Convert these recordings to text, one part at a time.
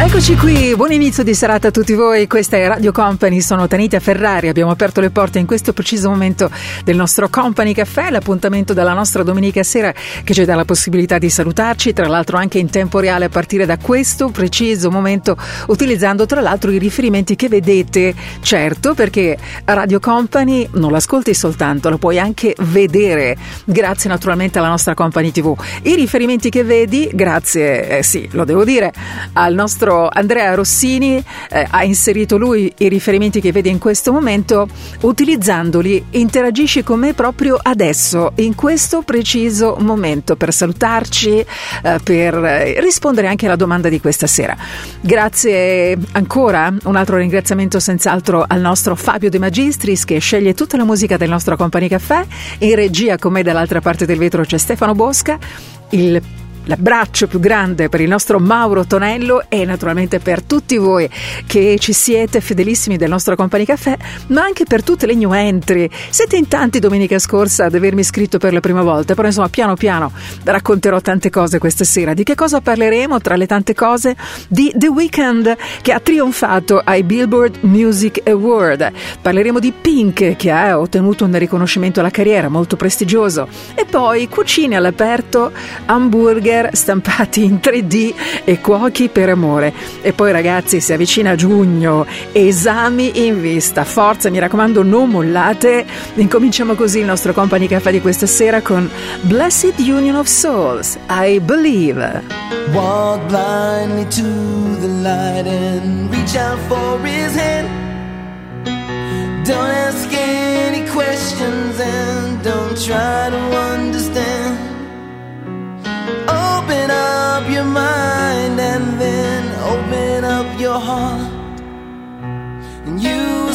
Eccoci qui, buon inizio di serata a tutti voi. Questa è Radio Company, sono Tanita Ferrari. Abbiamo aperto le porte in questo preciso momento del nostro Company Caffè, l'appuntamento della nostra domenica sera che ci dà la possibilità di salutarci, tra l'altro anche in tempo reale a partire da questo preciso momento, utilizzando tra l'altro i riferimenti che vedete, certo, perché Radio Company non l'ascolti soltanto, lo puoi anche vedere, grazie naturalmente alla nostra Company TV. I riferimenti che vedi, grazie, eh sì, lo devo dire, al nostro nostro Andrea Rossini eh, ha inserito lui i riferimenti che vedi in questo momento, utilizzandoli interagisci con me proprio adesso, in questo preciso momento, per salutarci, eh, per rispondere anche alla domanda di questa sera. Grazie ancora, un altro ringraziamento senz'altro al nostro Fabio De Magistris che sceglie tutta la musica del nostro Company Caffè, in regia con me dall'altra parte del vetro c'è Stefano Bosca, il l'abbraccio più grande per il nostro Mauro Tonello e naturalmente per tutti voi che ci siete fedelissimi del nostro Company Caffè, ma anche per tutte le new entry. Siete in tanti domenica scorsa ad avermi scritto per la prima volta, però insomma piano piano racconterò tante cose questa sera. Di che cosa parleremo tra le tante cose? Di The Weeknd che ha trionfato ai Billboard Music Award. Parleremo di Pink che ha ottenuto un riconoscimento alla carriera molto prestigioso e poi cucine all'aperto, hamburger poster stampati in 3D e cuochi per amore. E poi ragazzi si avvicina giugno, esami in vista, forza mi raccomando non mollate. Incominciamo così il nostro company caffè di questa sera con Blessed Union of Souls, I Believe. Walk blindly to the light and reach out for his hand. Don't ask any questions and don't try to understand. Open up your mind and then open up your heart. And you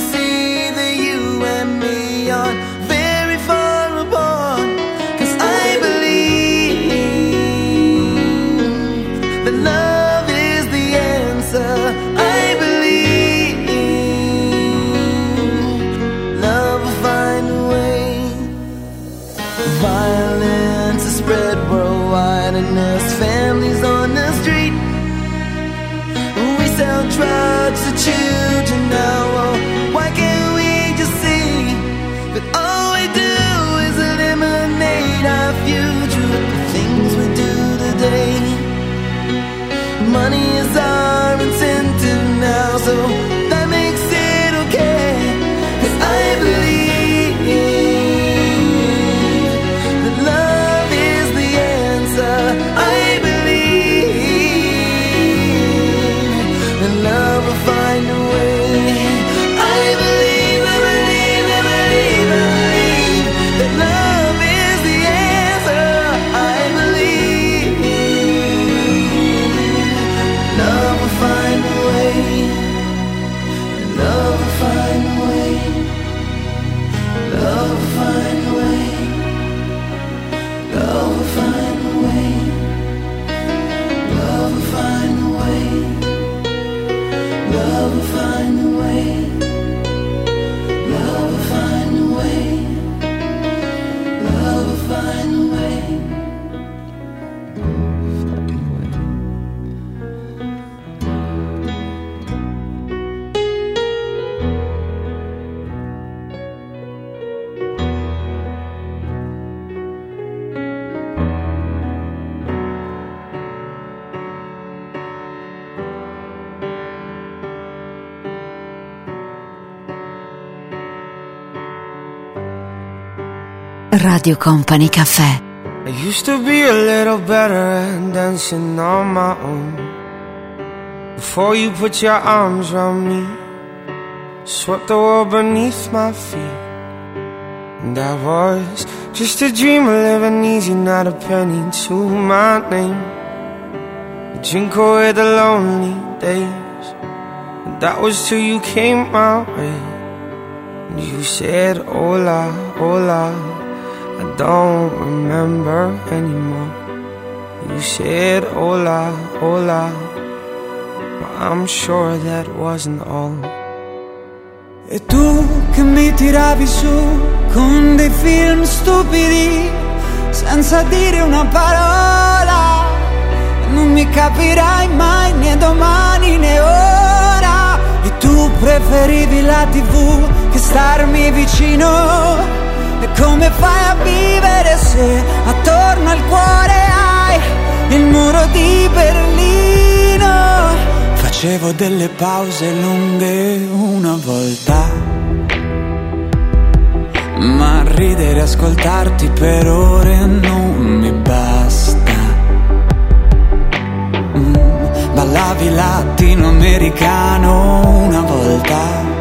Radio Company Caffè. I used to be a little better at dancing on my own. Before you put your arms around me, swept the world beneath my feet. And I was just a dream of living easy, not a penny to my name. A drink away the lonely days. And that was till you came my way. And you said, Hola, hola. I don't remember anymore. You said hola, hola. But I'm sure that wasn't all. E tu che mi tiravi su con dei film stupidi, senza dire una parola, non mi capirai mai né domani né ora. E tu preferivi la tv che starmi vicino. E come fai a vivere se attorno al cuore hai il muro di Berlino? Facevo delle pause lunghe una volta. Ma ridere e ascoltarti per ore non mi basta. Mm, ballavi latinoamericano una volta.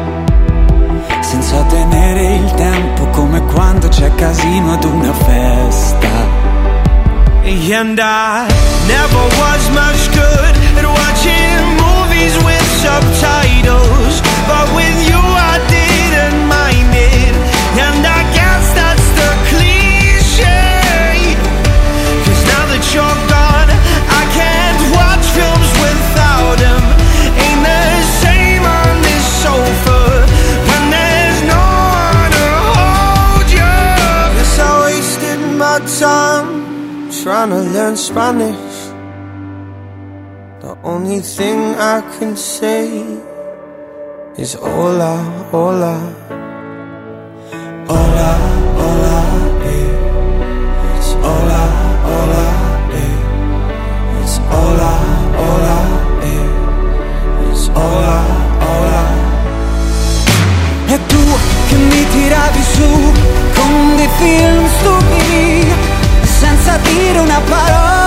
Senza tenere il tempo come quando c'è casino ad una festa. And I never was much good at watching movies with subtitles. But with you, I didn't mind it. And I trying to learn Spanish. The only thing I can say is hola, hola. Hola, hola, eh. It's hola, hola, eh. It's hola, hola, eh. It's hola, hola. E tu che mi tiravi su con dei film stupidi, senza dire una parola,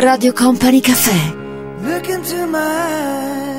Radio Company Caffè. Look into my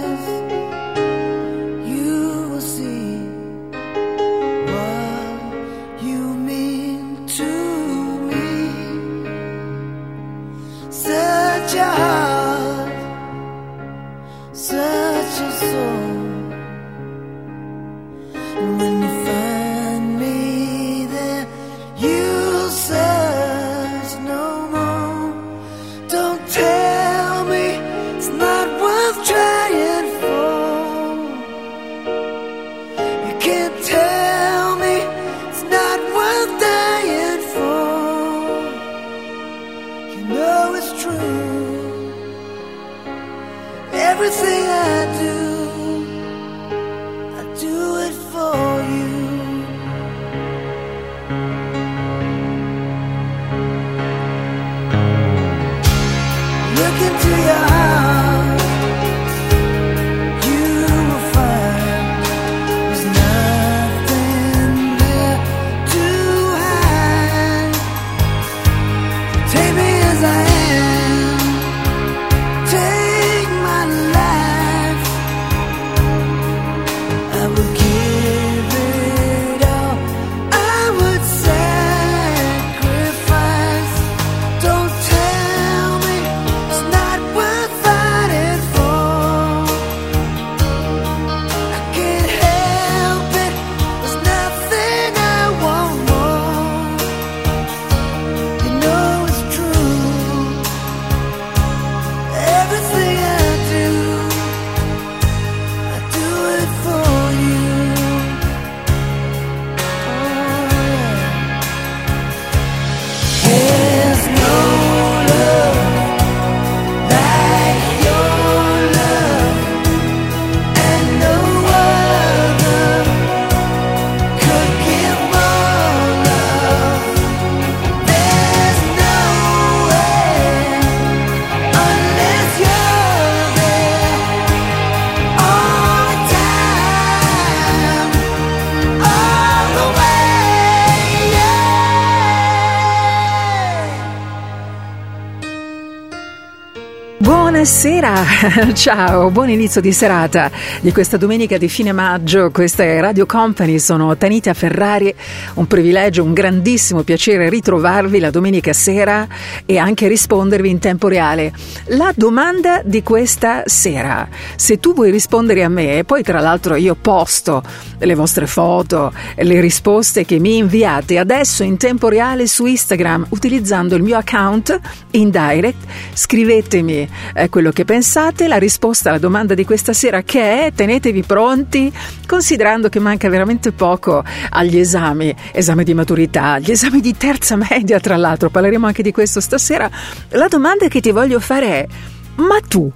Buonasera, ciao, buon inizio di serata di questa domenica di fine maggio. Questa è Radio Company, sono Tanita Ferrari. Un privilegio, un grandissimo piacere ritrovarvi la domenica sera e anche rispondervi in tempo reale. La domanda di questa sera, se tu vuoi rispondere a me, poi tra l'altro io posto le vostre foto, le risposte che mi inviate adesso in tempo reale su Instagram utilizzando il mio account in direct, scrivetemi eh, quello che pensate, la risposta alla domanda di questa sera che è tenetevi pronti, considerando che manca veramente poco agli esami, esami di maturità, gli esami di terza media tra l'altro, parleremo anche di questo stasera. La domanda che ti voglio fare è, ma tu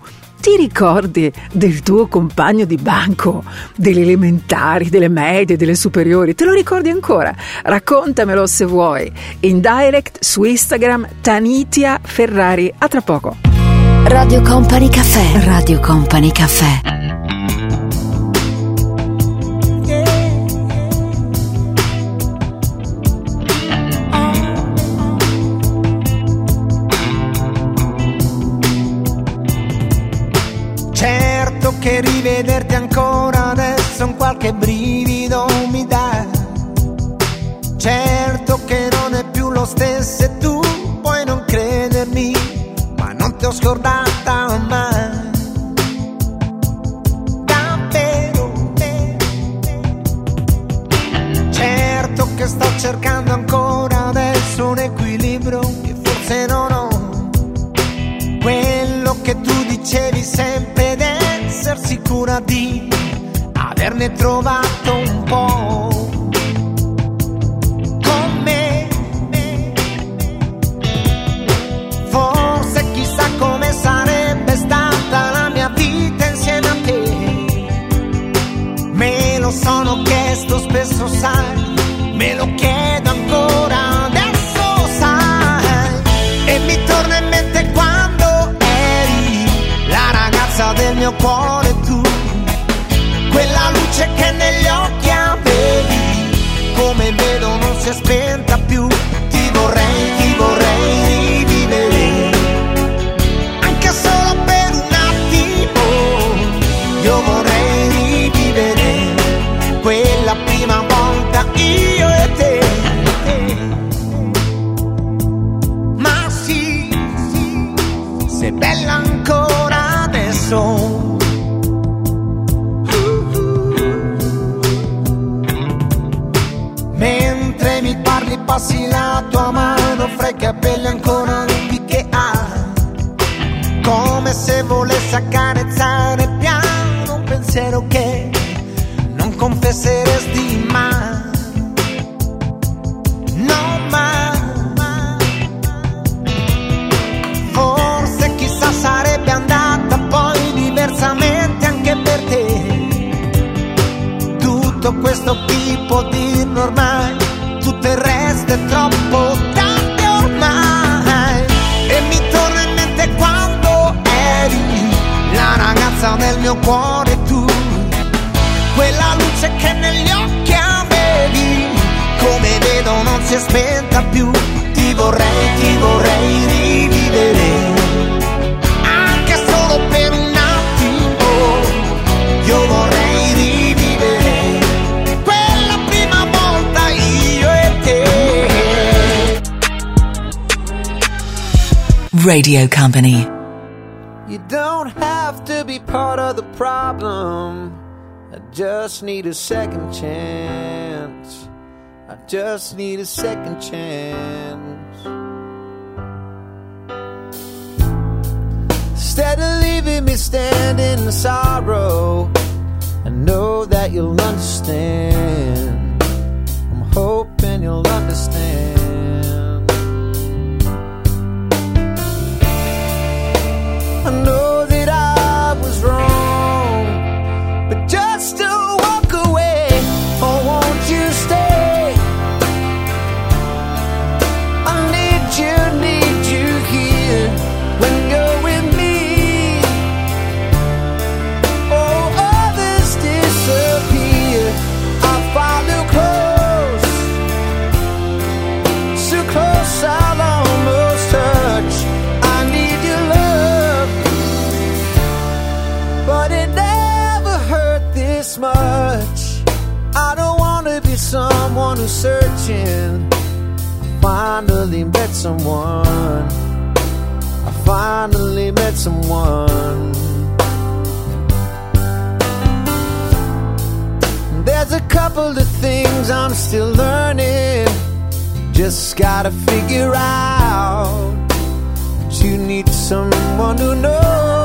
ti ricordi del tuo compagno di banco, delle elementari, delle medie, delle superiori? Te lo ricordi ancora? Raccontamelo se vuoi. In direct su Instagram Tanitia Ferrari. A tra poco. Radio Company Caffè. Radio Company Caffè. Was searching, I finally met someone. I finally met someone. There's a couple of things I'm still learning. Just gotta figure out. You need someone who knows.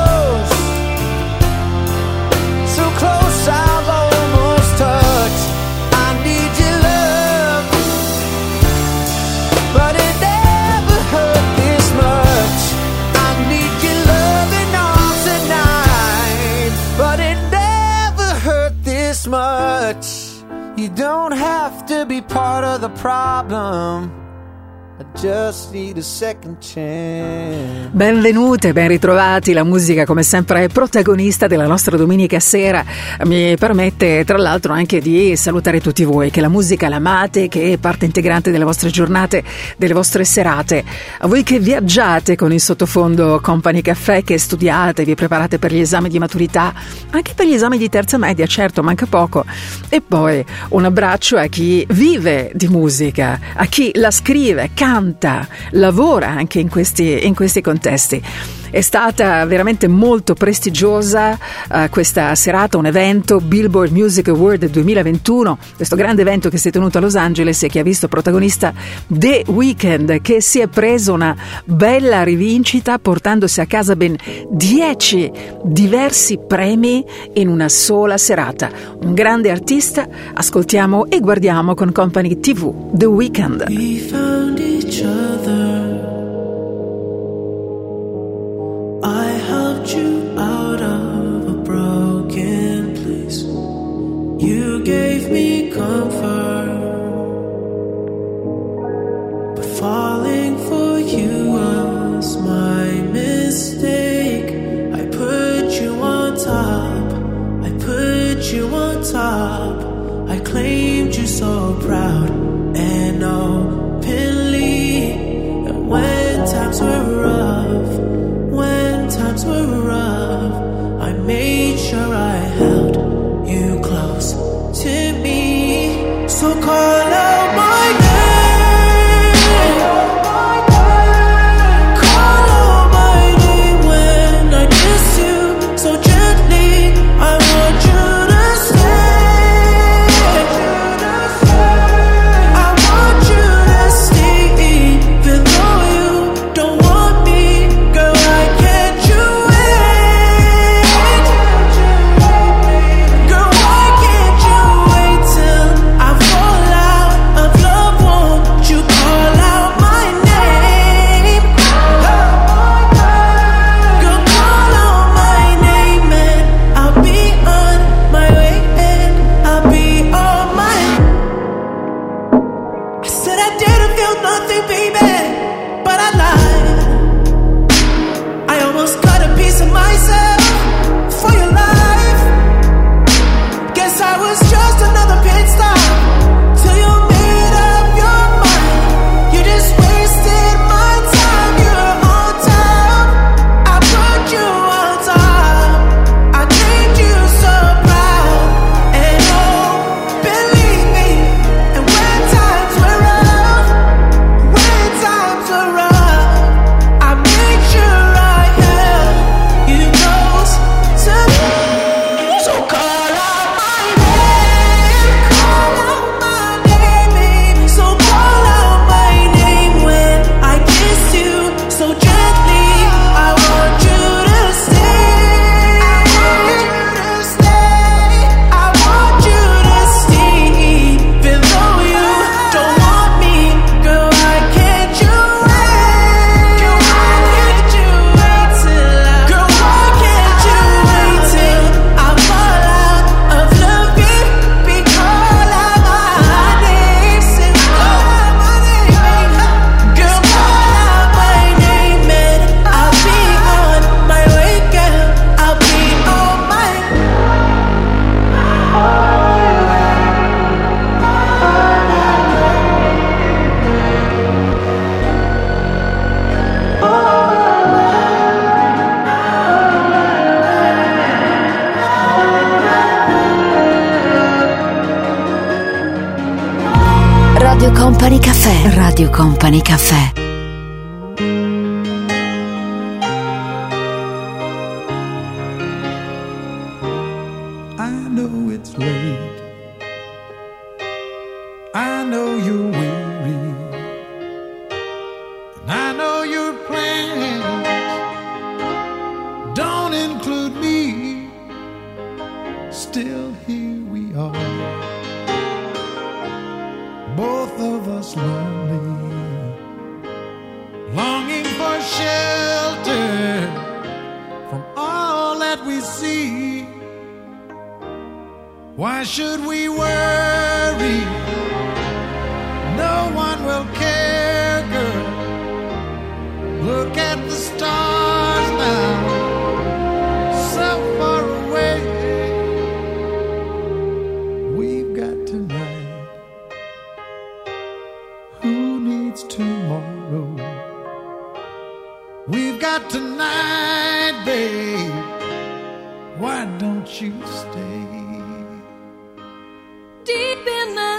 don't have to be part of the problem. Benvenute, ben ritrovati. La musica, come sempre, è protagonista della nostra domenica sera. Mi permette, tra l'altro, anche di salutare tutti voi, che la musica l'amate, che è parte integrante delle vostre giornate, delle vostre serate. A voi che viaggiate con il sottofondo Company Caffè, che studiate, vi preparate per gli esami di maturità, anche per gli esami di terza media, certo, manca poco. E poi un abbraccio a chi vive di musica, a chi la scrive, canta canta, lavora anche in questi, in questi contesti. È stata veramente molto prestigiosa uh, questa serata, un evento Billboard Music Award 2021, questo grande evento che si è tenuto a Los Angeles e che ha visto protagonista The Weeknd che si è preso una bella rivincita portandosi a casa ben 10 diversi premi in una sola serata. Un grande artista, ascoltiamo e guardiamo con Company TV The Weeknd. each other. You gave me comfort. But falling for you was my mistake. I put you on top. I put you on top. I claimed you so proud needs tomorrow. We've got tonight, babe. Why don't you stay? Deep in the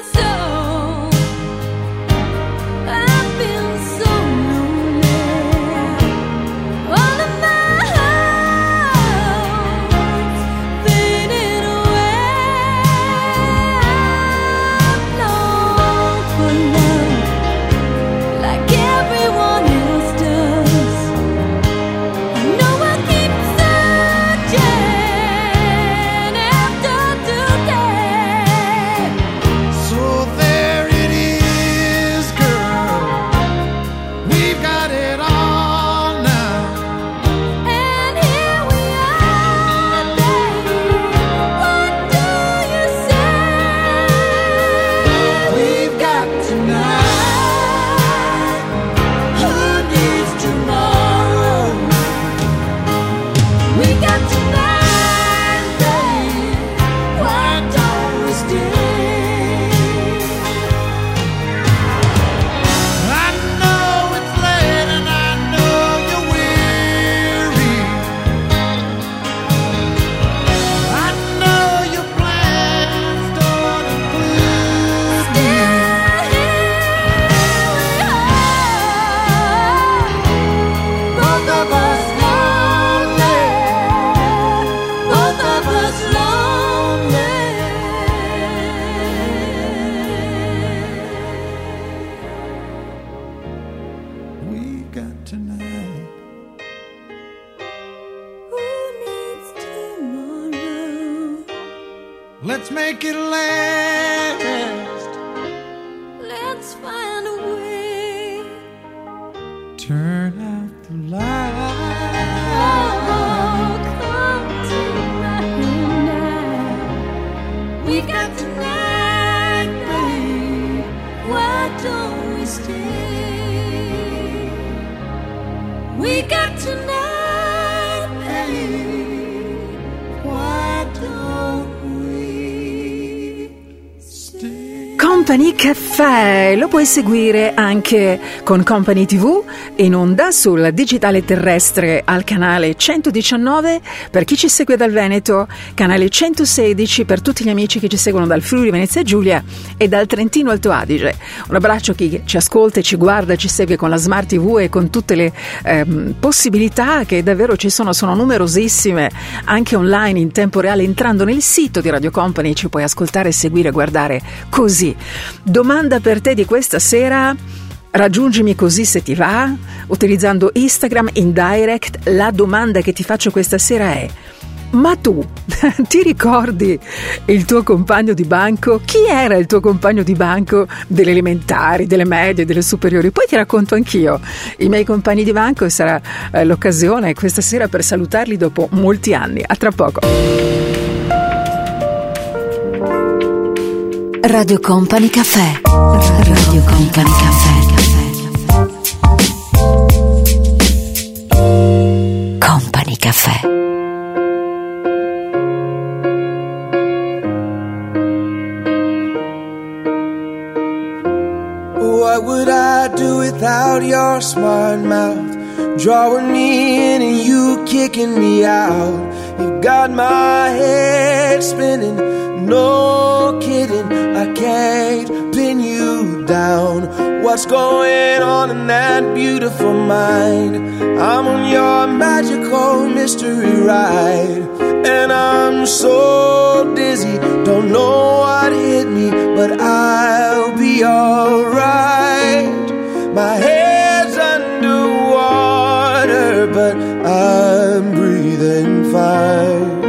puoi seguire anche con Company TV in onda sul digitale terrestre al canale 119 per chi ci segue dal Veneto, canale 116 per tutti gli amici che ci seguono dal Friuli Venezia Giulia e dal Trentino Alto Adige. Un abbraccio a chi ci ascolta ci guarda, ci segue con la Smart TV e con tutte le ehm, possibilità che davvero ci sono, sono numerosissime anche online in tempo reale entrando nel sito di Radio Company ci puoi ascoltare, seguire, guardare così. Domanda per te di questa sera. Raggiungimi così se ti va, utilizzando Instagram in direct. La domanda che ti faccio questa sera è: ma tu ti ricordi il tuo compagno di banco? Chi era il tuo compagno di banco delle elementari, delle medie, delle superiori? Poi ti racconto anch'io i miei compagni di banco e sarà eh, l'occasione questa sera per salutarli dopo molti anni. A tra poco. Radio Company Caffè. Radio Company Caffè. What would I do without your smart mouth? Drawing me in and you kicking me out. You've got my head spinning, no kidding. I can't pin you down. What's going on in that beautiful mind? I'm on your magical mystery ride. And I'm so dizzy, don't know what hit me, but I'll be alright. My underwater, I'm breathing fine.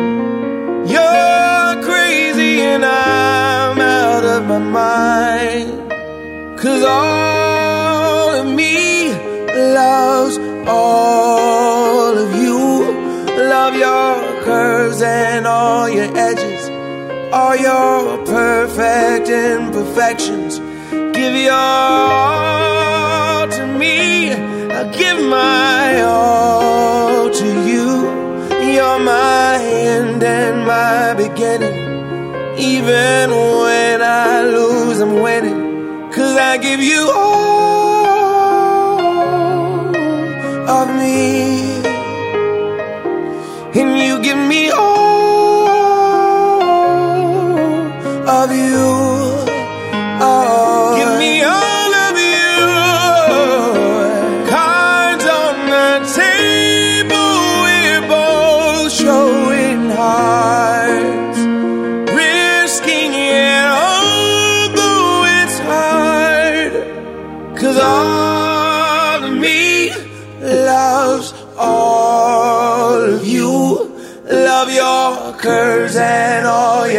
You're crazy and I'm out of my mind. Cause all of me loves all of you. Love your curves and all your edges, all your perfect imperfections. Give your all to me. Give my all to you. You're my end and my beginning. Even when I lose, I'm winning. Cause I give you all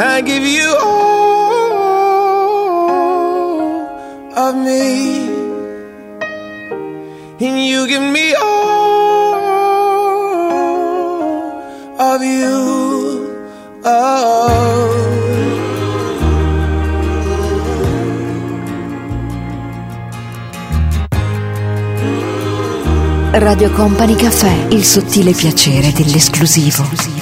I give you all of me. And you give me all of you. Oh. Radio Company Caffè, il sottile piacere dell'esclusivo.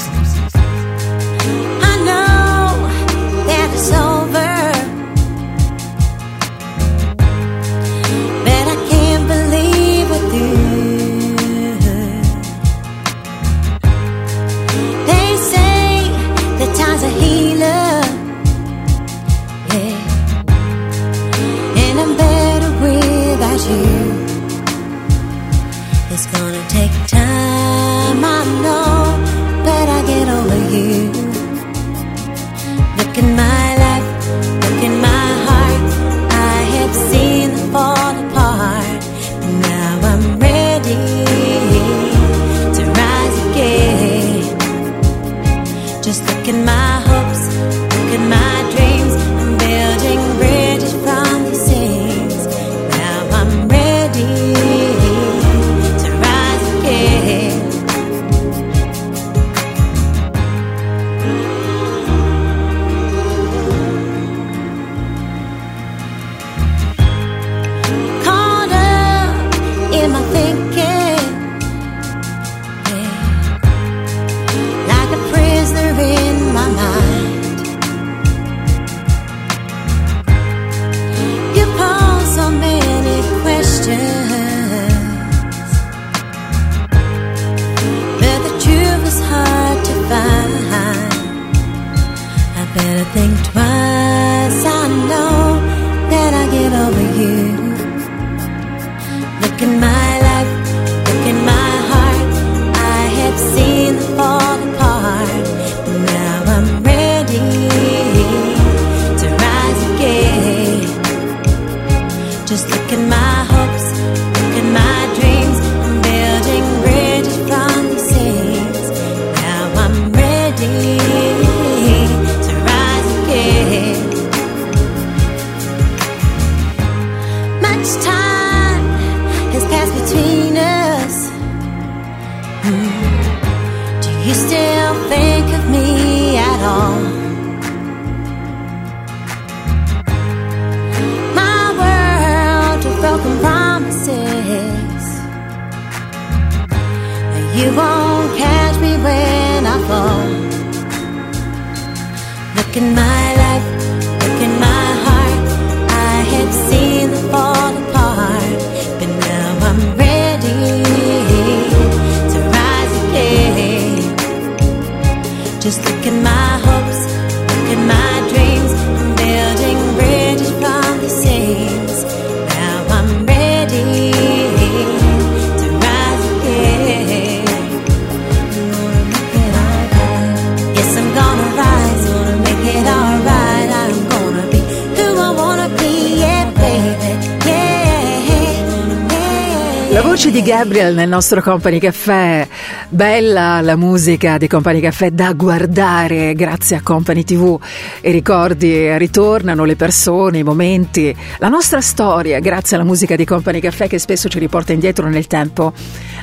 Gabriel nel nostro Company Caffè, bella la musica di Company Caffè da guardare grazie a Company TV i ricordi ritornano, le persone, i momenti, la nostra storia grazie alla musica di Company Caffè che spesso ci riporta indietro nel tempo,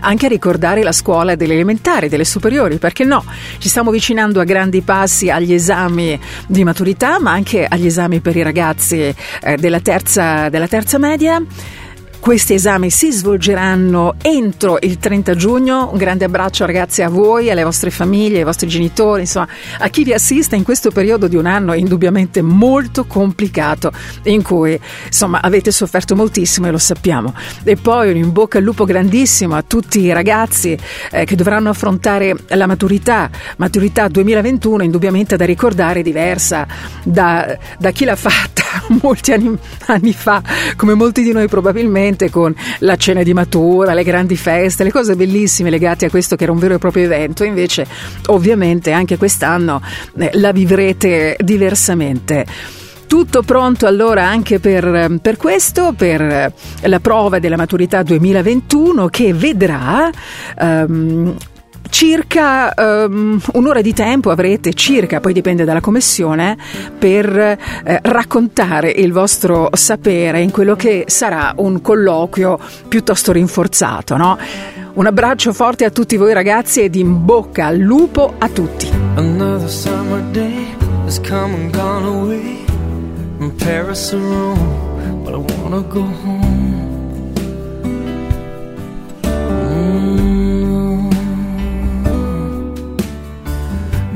anche a ricordare la scuola delle elementari, delle superiori, perché no? Ci stiamo avvicinando a grandi passi agli esami di maturità ma anche agli esami per i ragazzi eh, della terza, della terza media. Questi esami si svolgeranno entro il 30 giugno. Un grande abbraccio ragazzi a voi, alle vostre famiglie, ai vostri genitori, insomma a chi vi assiste in questo periodo di un anno indubbiamente molto complicato in cui insomma avete sofferto moltissimo e lo sappiamo. E poi un in bocca al lupo grandissimo a tutti i ragazzi eh, che dovranno affrontare la maturità, maturità 2021 indubbiamente da ricordare diversa da, da chi l'ha fatta molti anni, anni fa, come molti di noi probabilmente con la cena di matura, le grandi feste, le cose bellissime legate a questo che era un vero e proprio evento. Invece, ovviamente, anche quest'anno eh, la vivrete diversamente. Tutto pronto allora anche per, per, questo, per la prova della maturità 2021 che vedrà um, circa um, un'ora di tempo avrete, circa, poi dipende dalla commissione, per eh, raccontare il vostro sapere in quello che sarà un colloquio piuttosto rinforzato. No? Un abbraccio forte a tutti voi ragazzi ed in bocca al lupo a tutti. Another summer day has come and gone away from Paris or Rome, but I wanna go home.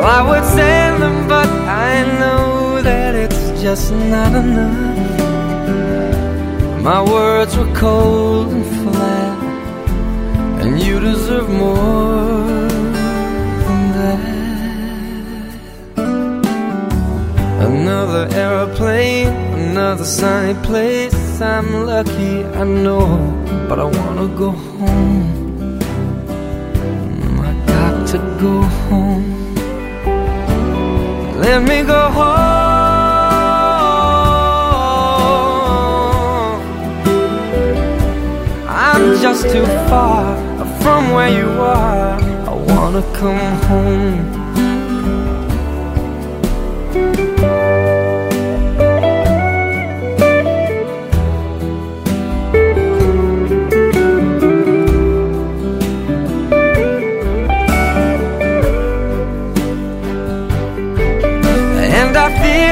Well, I would send them, but I know that it's just not enough. My words were cold and flat, and you deserve more than that. Another aeroplane, another sunny place. I'm lucky, I know, but I wanna go home. I got to go home. Let me go home. I'm just too far from where you are. I wanna come home.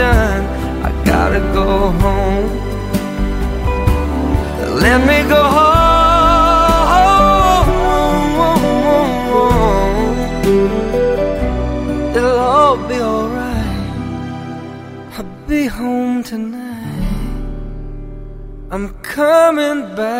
Done. I gotta go home. Let me go home. It'll all be alright. I'll be home tonight. I'm coming back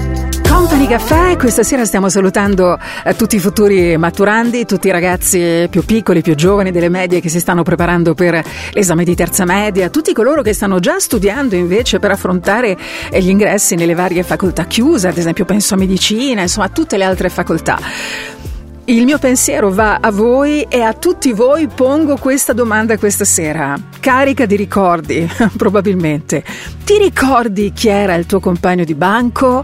Company Caffè, questa sera stiamo salutando eh, tutti i futuri maturandi, tutti i ragazzi più piccoli, più giovani delle medie che si stanno preparando per l'esame di terza media, tutti coloro che stanno già studiando invece per affrontare eh, gli ingressi nelle varie facoltà chiuse, ad esempio penso a medicina, insomma a tutte le altre facoltà. Il mio pensiero va a voi e a tutti voi pongo questa domanda questa sera, carica di ricordi, probabilmente. Ti ricordi chi era il tuo compagno di banco?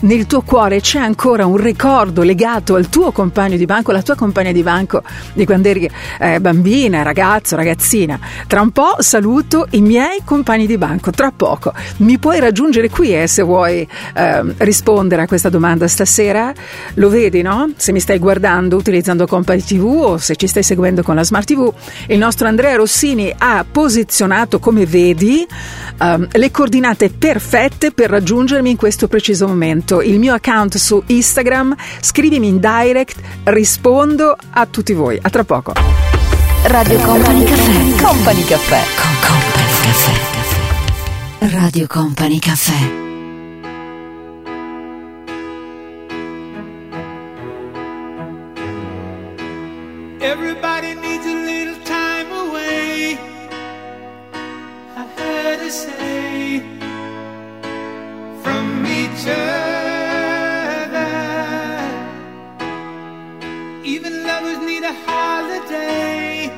Nel tuo cuore c'è ancora un ricordo legato al tuo compagno di banco, alla tua compagna di banco di quando eri eh, bambina, ragazzo, ragazzina. Tra un po' saluto i miei compagni di banco, tra poco. Mi puoi raggiungere qui eh, se vuoi eh, rispondere a questa domanda stasera. Lo vedi, no? Se mi stai guardando utilizzando Company TV o se ci stai seguendo con la Smart TV, il nostro Andrea Rossini ha posizionato, come vedi, ehm, le coordinate perfette per raggiungermi in questo preciso momento il mio account su Instagram, scrivimi in direct, rispondo a tutti voi. A tra poco. Radio Company Cafè. Company Cafè. Con Company Cafè. Radio Company Cafè. Everybody needs a little time away. I heard her say from each other. The holiday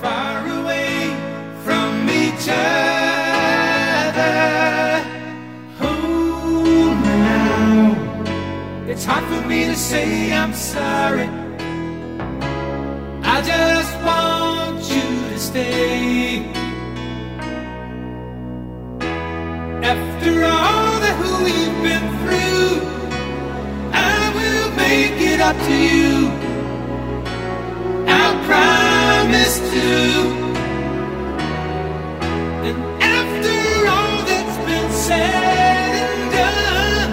far away from each other. Oh, now. It's hard for me to say I'm sorry. I just want you to stay. After all that we've been through up to you. I promise to. And after all that's been said and done,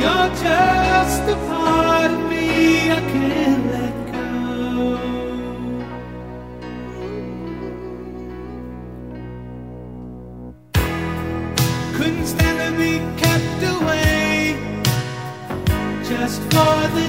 you're just a part of me I can't let go. Couldn't stand to be kept away just for the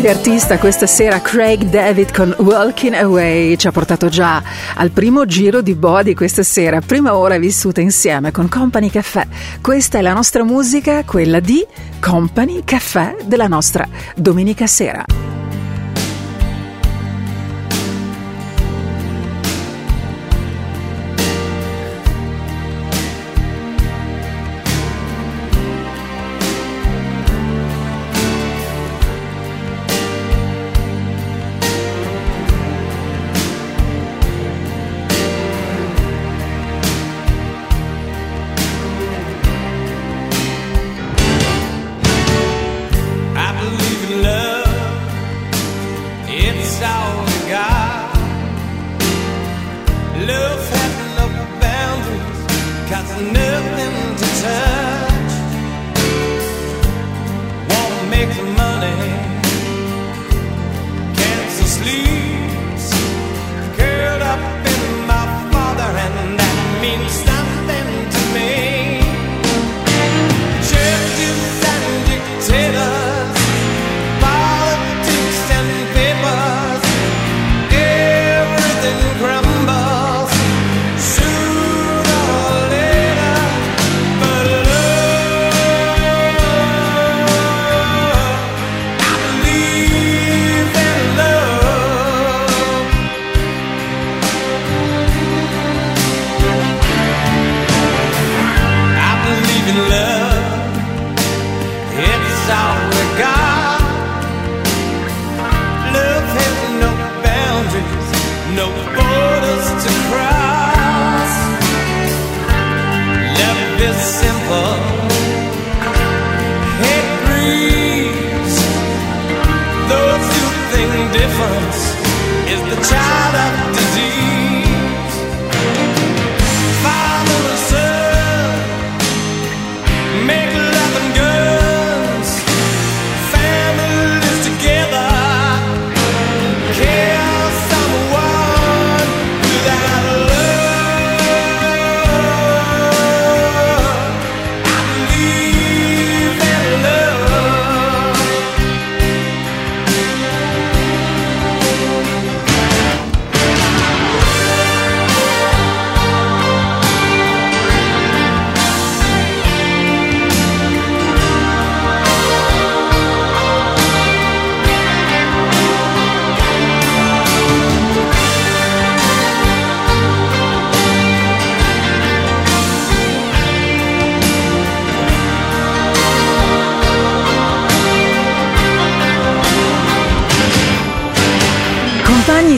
grande artista questa sera Craig David con Walking Away ci ha portato già al primo giro di Body questa sera, prima ora vissuta insieme con Company Caffè. Questa è la nostra musica, quella di Company Caffè della nostra domenica sera.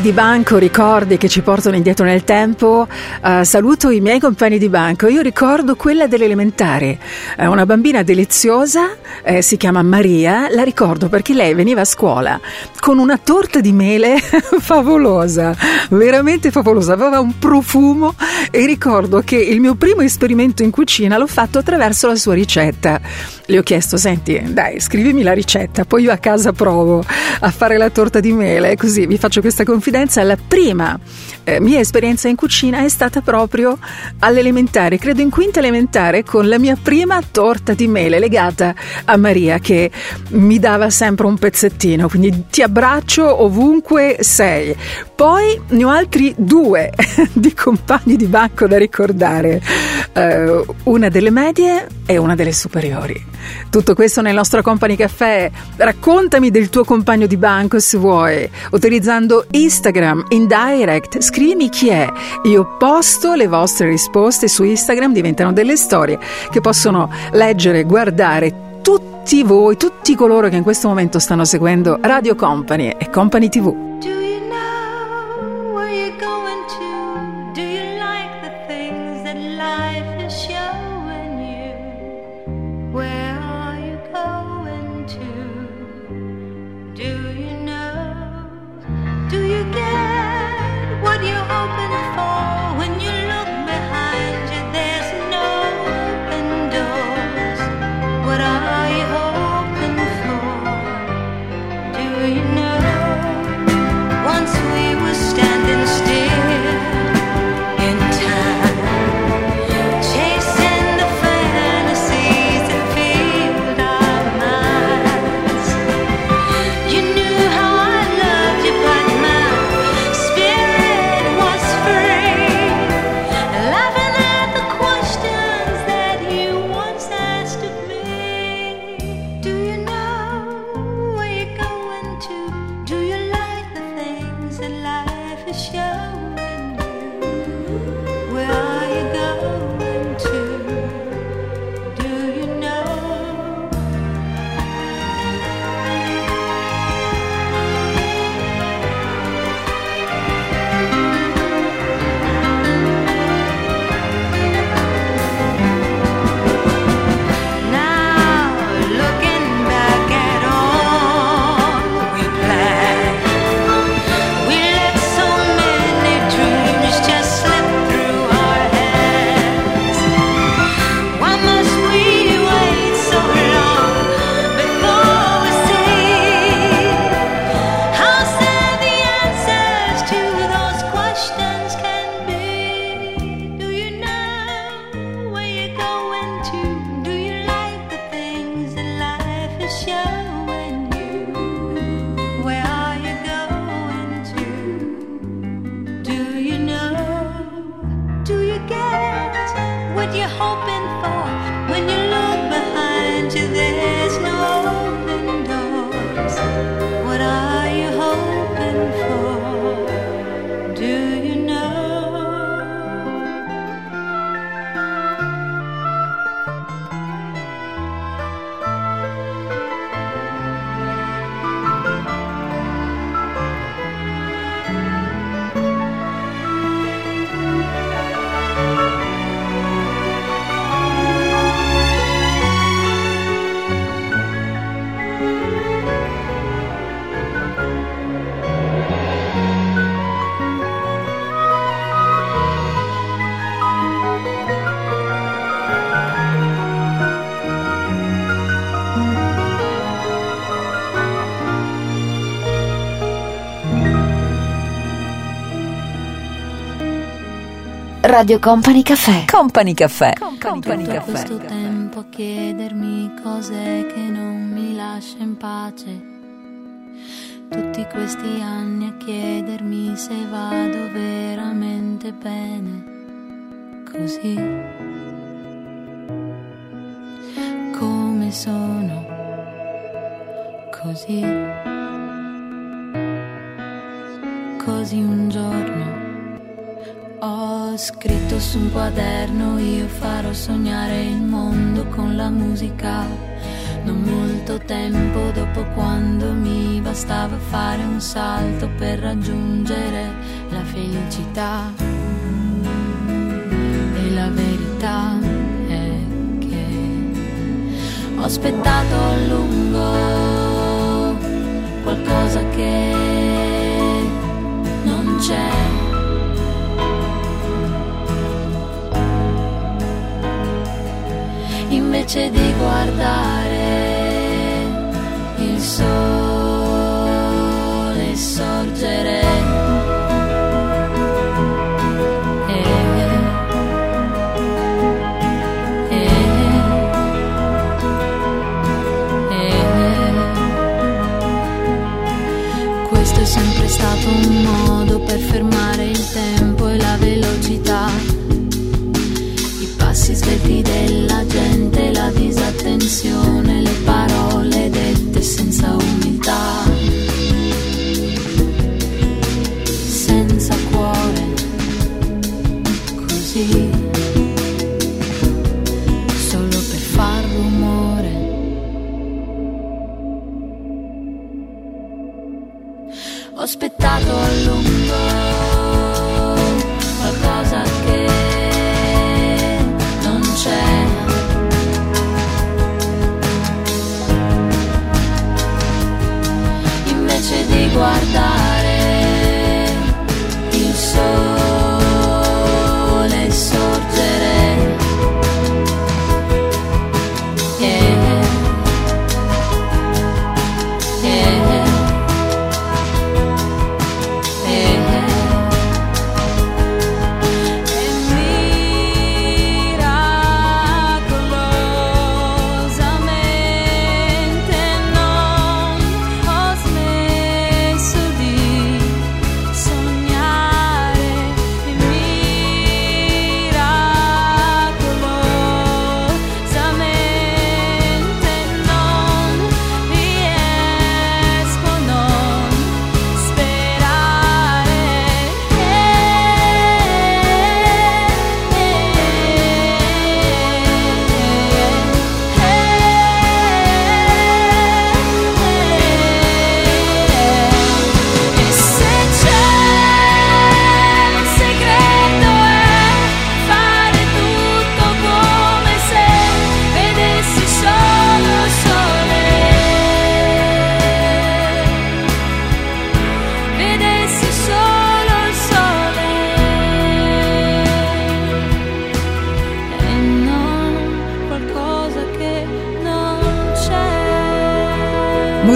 Di banco, ricordi che ci portano indietro nel tempo. Eh, saluto i miei compagni di banco. Io ricordo quella dell'elementare, È una bambina deliziosa, eh, si chiama Maria. La ricordo perché lei veniva a scuola con una torta di mele favolosa, veramente favolosa. Aveva un profumo e ricordo che il mio primo esperimento in cucina l'ho fatto attraverso la sua ricetta. Le ho chiesto, senti, dai, scrivimi la ricetta, poi io a casa provo a fare la torta di mele, così vi faccio questa confidenza. La prima eh, mia esperienza in cucina è stata proprio all'elementare, credo in quinta elementare, con la mia prima torta di mele legata a Maria che mi dava sempre un pezzettino, quindi ti abbraccio ovunque sei. Poi ne ho altri due di compagni di banco da ricordare, Eh, una delle medie e una delle superiori. Tutto questo nel nostro Company Caffè. Raccontami del tuo compagno di banco se vuoi, utilizzando Instagram in direct. Scrivimi chi è. Io posto le vostre risposte su Instagram, diventano delle storie che possono leggere, guardare tutti voi, tutti coloro che in questo momento stanno seguendo Radio Company e Company TV. Radio Company Caffè. Company Caffè. Company Tutto questo tempo a chiedermi cos'è che non mi lascia in pace. Tutti questi anni a chiedermi se vado veramente bene. Così. Come sono. Così. Così un giorno scritto su un quaderno, io farò sognare il mondo con la musica. Non molto tempo dopo quando mi bastava fare un salto per raggiungere la felicità. E la verità è che ho aspettato a lungo qualcosa che non c'è. Invece di guardare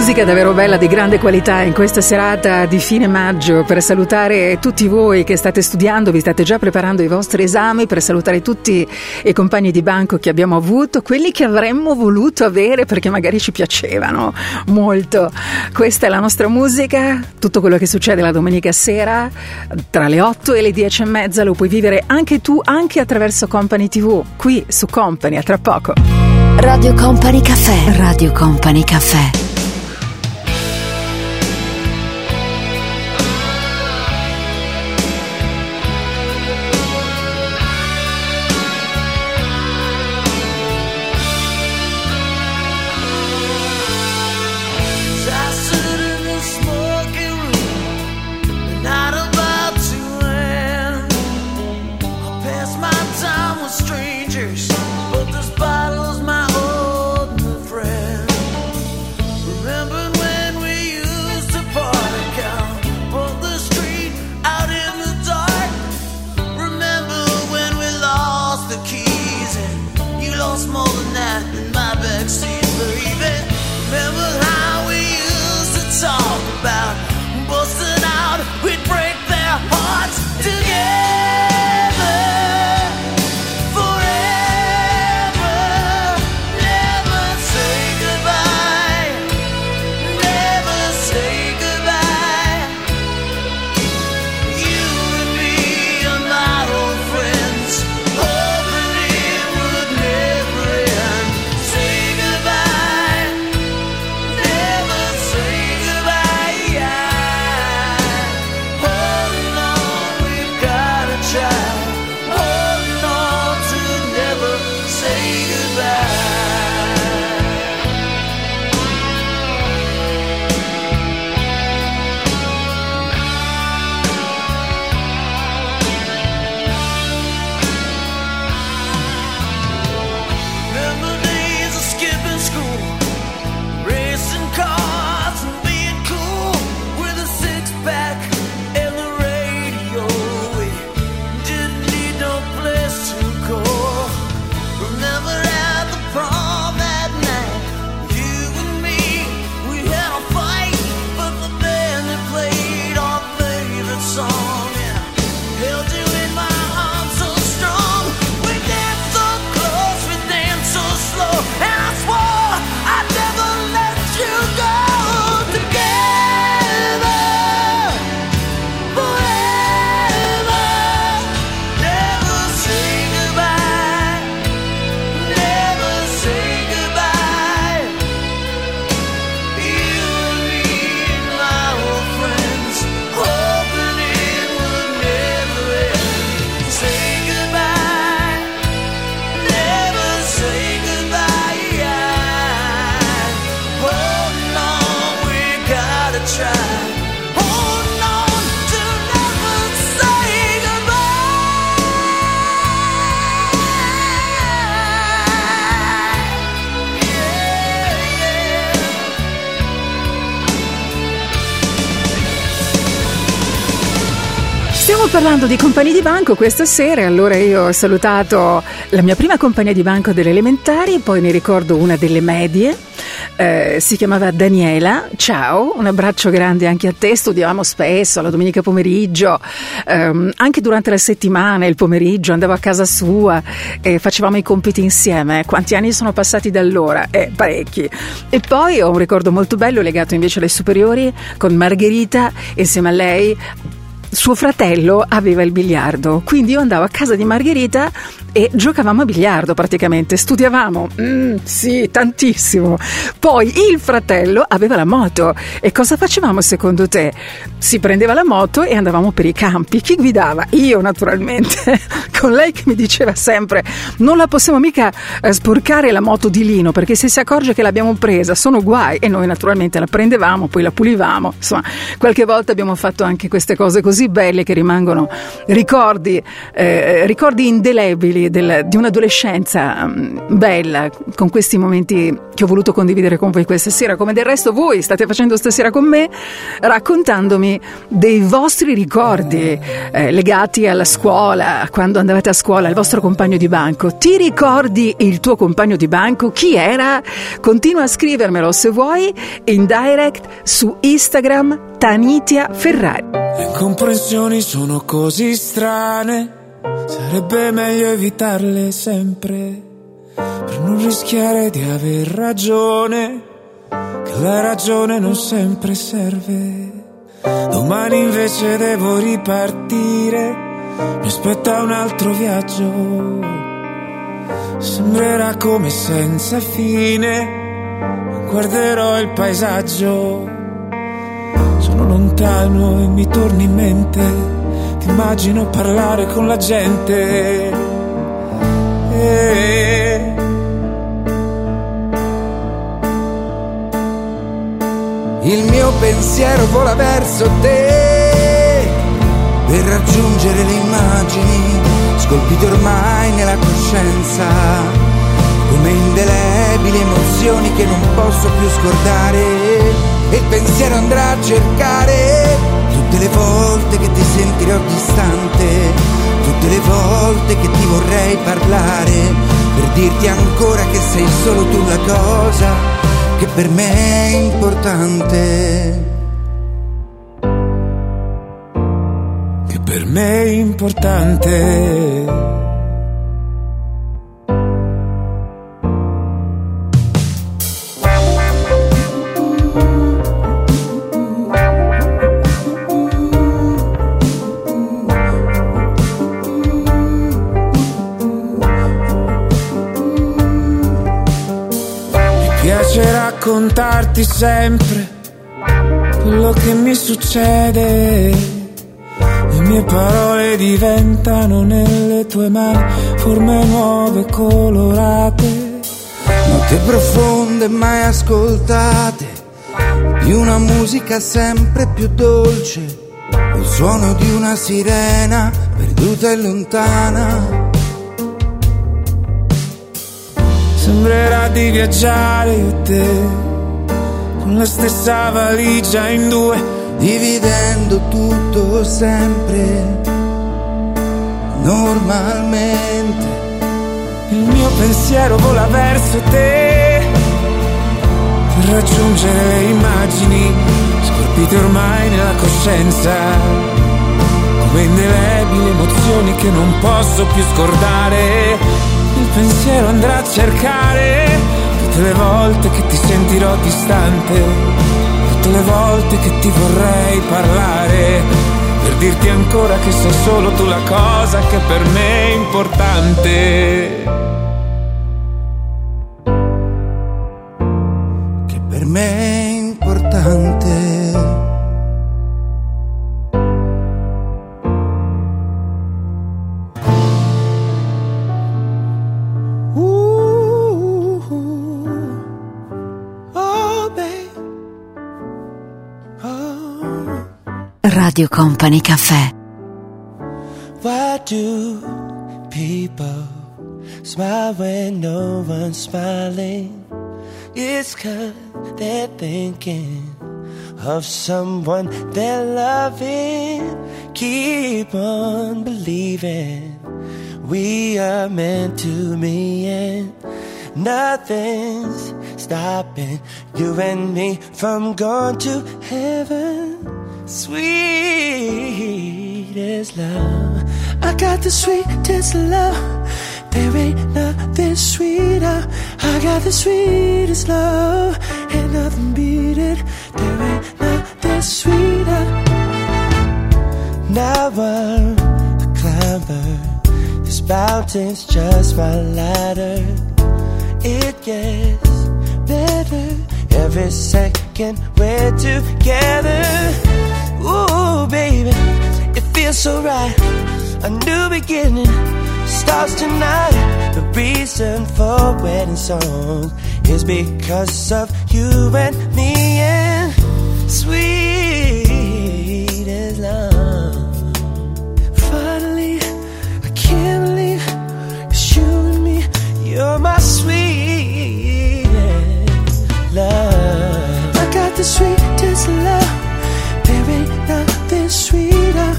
Musica davvero bella di grande qualità in questa serata di fine maggio per salutare tutti voi che state studiando, vi state già preparando i vostri esami, per salutare tutti i compagni di banco che abbiamo avuto, quelli che avremmo voluto avere perché magari ci piacevano molto. Questa è la nostra musica, tutto quello che succede la domenica sera tra le 8 e le 10 e mezza lo puoi vivere anche tu, anche attraverso Company TV, qui su Company, a tra poco. Radio Company Caffè. Radio Company Caffè. Parlando di compagni di banco questa sera, allora io ho salutato la mia prima compagnia di banco delle elementari, poi ne ricordo una delle medie, eh, si chiamava Daniela, ciao, un abbraccio grande anche a te, studiavamo spesso la domenica pomeriggio, ehm, anche durante la settimana, il pomeriggio andavo a casa sua e facevamo i compiti insieme, quanti anni sono passati da allora? Eh, parecchi. E poi ho un ricordo molto bello legato invece alle superiori con Margherita, insieme a lei suo fratello aveva il biliardo, quindi io andavo a casa di Margherita e giocavamo a biliardo praticamente, studiavamo, mm, sì, tantissimo. Poi il fratello aveva la moto e cosa facevamo secondo te? Si prendeva la moto e andavamo per i campi. Chi guidava? Io naturalmente, con lei che mi diceva sempre non la possiamo mica eh, sporcare la moto di Lino perché se si accorge che l'abbiamo presa sono guai e noi naturalmente la prendevamo, poi la pulivamo, insomma qualche volta abbiamo fatto anche queste cose così belle che rimangono ricordi, eh, ricordi indelebili del, di un'adolescenza um, bella, con questi momenti che ho voluto condividere con voi questa sera, come del resto voi state facendo stasera con me, raccontandomi dei vostri ricordi eh, legati alla scuola, quando andavate a scuola, il vostro compagno di banco. Ti ricordi il tuo compagno di banco? Chi era? Continua a scrivermelo se vuoi in direct su Instagram Tanitia Ferrari. Le incomprensioni sono così strane, sarebbe meglio evitarle sempre, per non rischiare di aver ragione, che la ragione non sempre serve. Domani invece devo ripartire, mi aspetta un altro viaggio, sembrerà come senza fine, guarderò il paesaggio sono lontano e mi torni in mente, ti immagino parlare con la gente. E... Il mio pensiero vola verso te per raggiungere le immagini scolpite ormai nella coscienza come indelebili emozioni che non posso più scordare e il pensiero andrà a cercare tutte le volte che ti sentirò distante, tutte le volte che ti vorrei parlare, per dirti ancora che sei solo tu la cosa che per me è importante. Che per me è importante. Raccontarti sempre quello che mi succede. Le mie parole diventano nelle tue mani forme nuove colorate. Note profonde mai ascoltate, di una musica sempre più dolce, il suono di una sirena perduta e lontana Sembrerà di viaggiare io te con la stessa valigia in due, dividendo tutto sempre normalmente. Il mio pensiero vola verso te per raggiungere immagini scolpite ormai nella coscienza come indelebili emozioni che non posso più scordare pensiero andrà a cercare tutte le volte che ti sentirò distante, tutte le volte che ti vorrei parlare, per dirti ancora che sei solo tu la cosa che per me è importante. Che per me Radio Company Caffè. Why do people smile when no one's smiling? It's cause they're thinking of someone they're loving. Keep on believing we are meant to be, and nothing's stopping you and me from going to heaven. Sweet love, I got the sweetest love. There ain't nothing sweeter. I got the sweetest love, ain't nothing beat it. There ain't nothing sweeter. Now I'm a climber. This mountain's just my ladder. It gets better every second we're together. Ooh, baby, it feels so right. A new beginning starts tonight. The reason for wedding songs is because of you and me and sweet as love. Finally, I can't believe it's you and me. You're my sweet love. I got the sweetest love. There ain't nothing sweeter.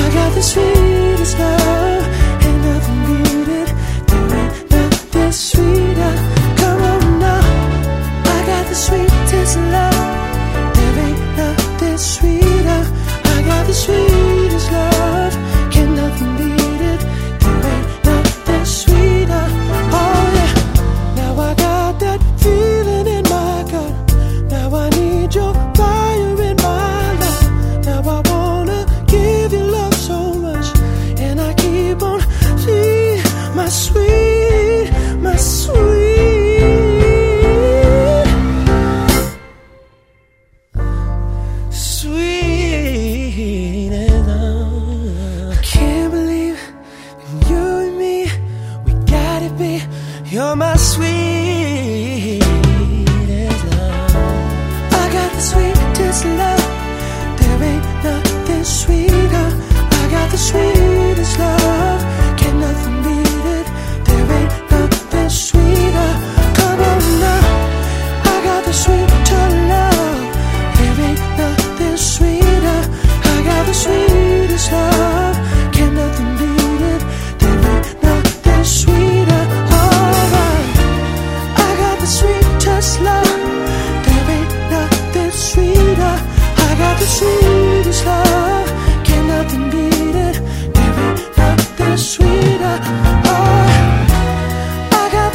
I got the sweetest love. Nothing beat it. There ain't nothing sweeter. Come on now. I got the sweetest love. There ain't nothing sweeter. I got the sweetest love.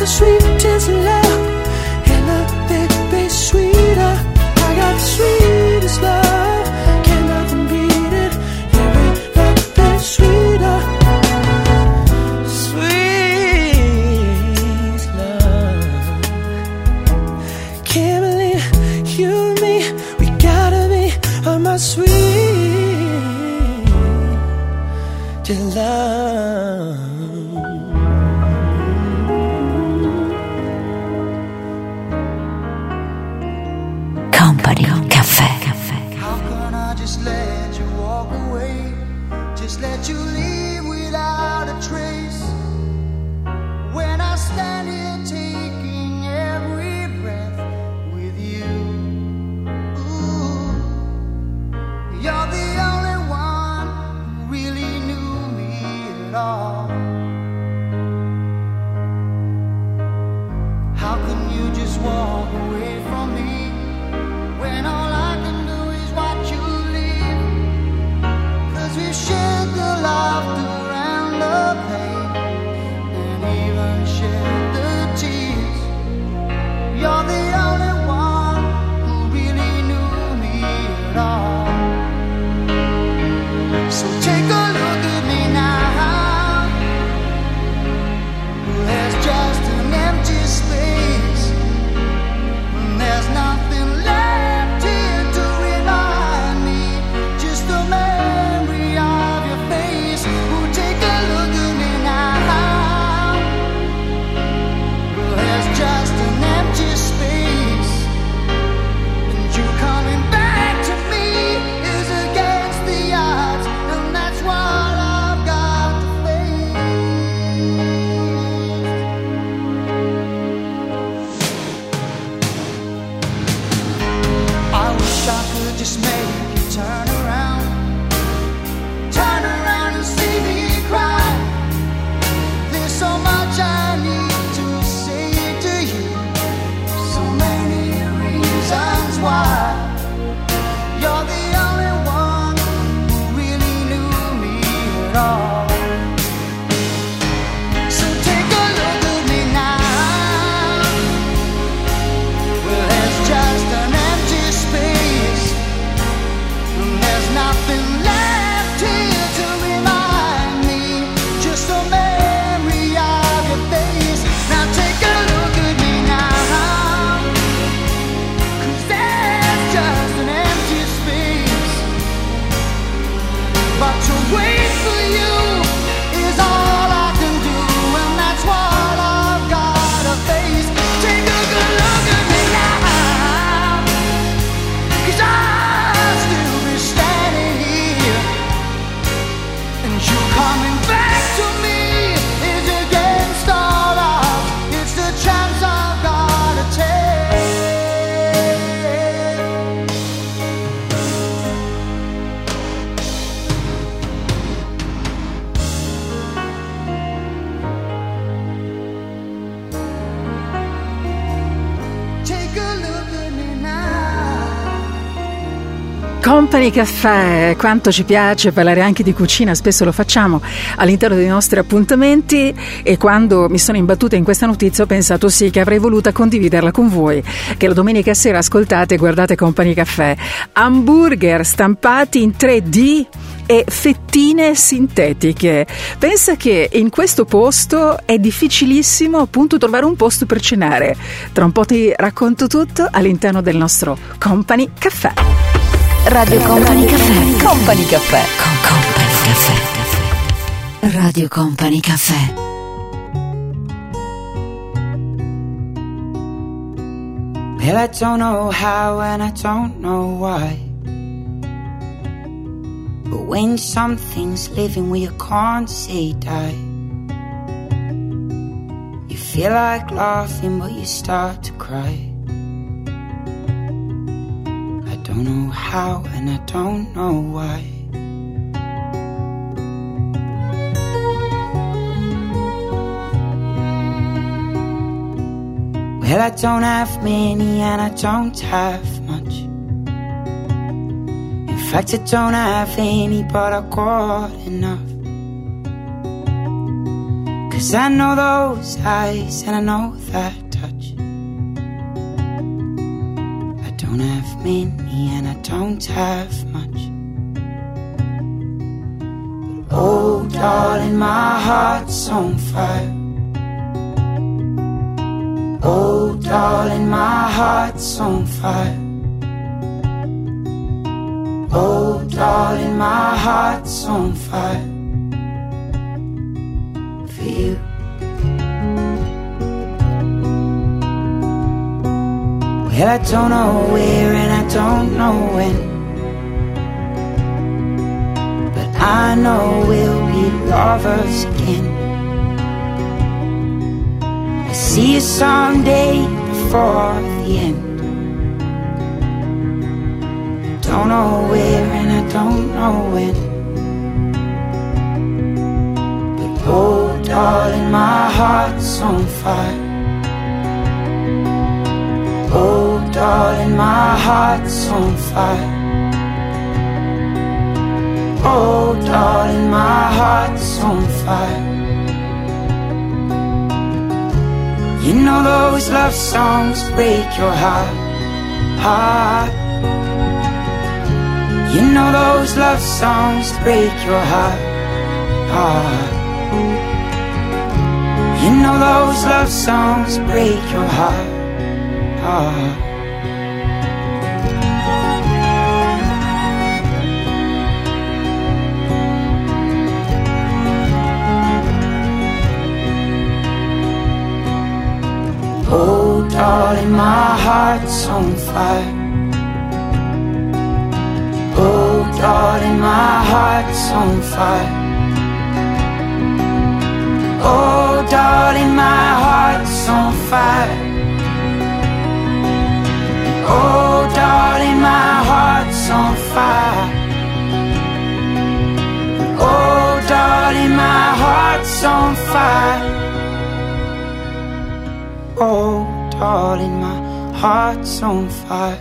Sweetest love. Company Caffè, quanto ci piace parlare anche di cucina, spesso lo facciamo all'interno dei nostri appuntamenti e quando mi sono imbattuta in questa notizia ho pensato sì che avrei voluta condividerla con voi, che la domenica sera ascoltate e guardate Company Caffè. Hamburger stampati in 3D e fettine sintetiche. Pensa che in questo posto è difficilissimo appunto trovare un posto per cenare. Tra un po' ti racconto tutto all'interno del nostro Company Caffè. Radio Company Caffè. Company Caffè. Con Company Caffè. Radio Company Caffè. Well, I don't know how and I don't know why. But when something's living where you can't say die, you feel like laughing, but you start to cry. Don't know how and I don't know why. Well, I don't have many and I don't have much. In fact, I don't have any, but I got enough. Cause I know those eyes and I know that touch. Don't have many and I don't have much. But oh, darling, my heart's on fire. Oh, darling, my heart's on fire. Oh, darling, my heart's on fire. For you. Well, I don't know where and I don't know when. But I know we'll be lovers again. I see you someday before the end. Don't know where and I don't know when. But oh, darling, my heart's on fire. Darling, my heart's on fire. Oh, darling, my heart's on fire. You know those love songs break your heart, heart. You know those love songs break your heart, heart. You know those love songs break your heart, heart. Oh, darling, my heart's on fire. Oh, darling, my heart's on fire. Oh, darling, my heart's on fire. Oh, darling, my heart's on fire. Oh, darling, my heart's on fire. Oh, darling, my heart's on fire.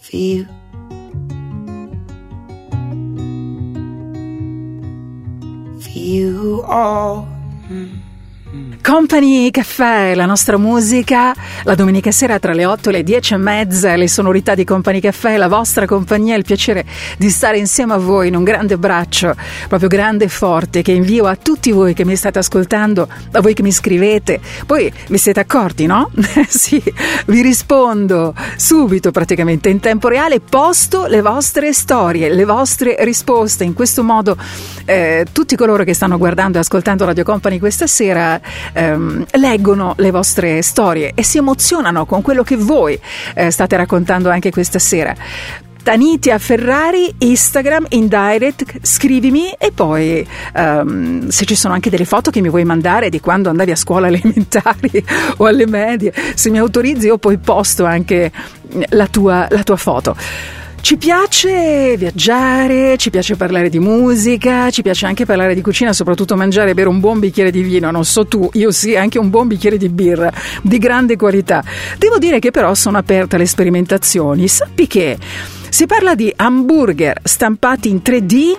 For you. For you all. Company Caffè, la nostra musica, la domenica sera tra le 8 e le 10 e mezza, le sonorità di Company Caffè, la vostra compagnia, il piacere di stare insieme a voi in un grande abbraccio, proprio grande e forte, che invio a tutti voi che mi state ascoltando, a voi che mi scrivete. Poi vi siete accorti, no? sì, vi rispondo subito praticamente in tempo reale, posto le vostre storie, le vostre risposte. In questo modo eh, tutti coloro che stanno guardando e ascoltando Radio Company questa sera ehm, leggono le vostre storie e si emozionano con quello che voi eh, state raccontando anche questa sera. Tanitia Ferrari, Instagram, in direct, scrivimi e poi ehm, se ci sono anche delle foto che mi vuoi mandare di quando andavi a scuola elementari o alle medie, se mi autorizzi io poi posto anche la tua, la tua foto. Ci piace viaggiare, ci piace parlare di musica, ci piace anche parlare di cucina, soprattutto mangiare e bere un buon bicchiere di vino, non so tu, io sì, anche un buon bicchiere di birra di grande qualità. Devo dire che però sono aperta alle sperimentazioni. Sappi che si parla di hamburger stampati in 3D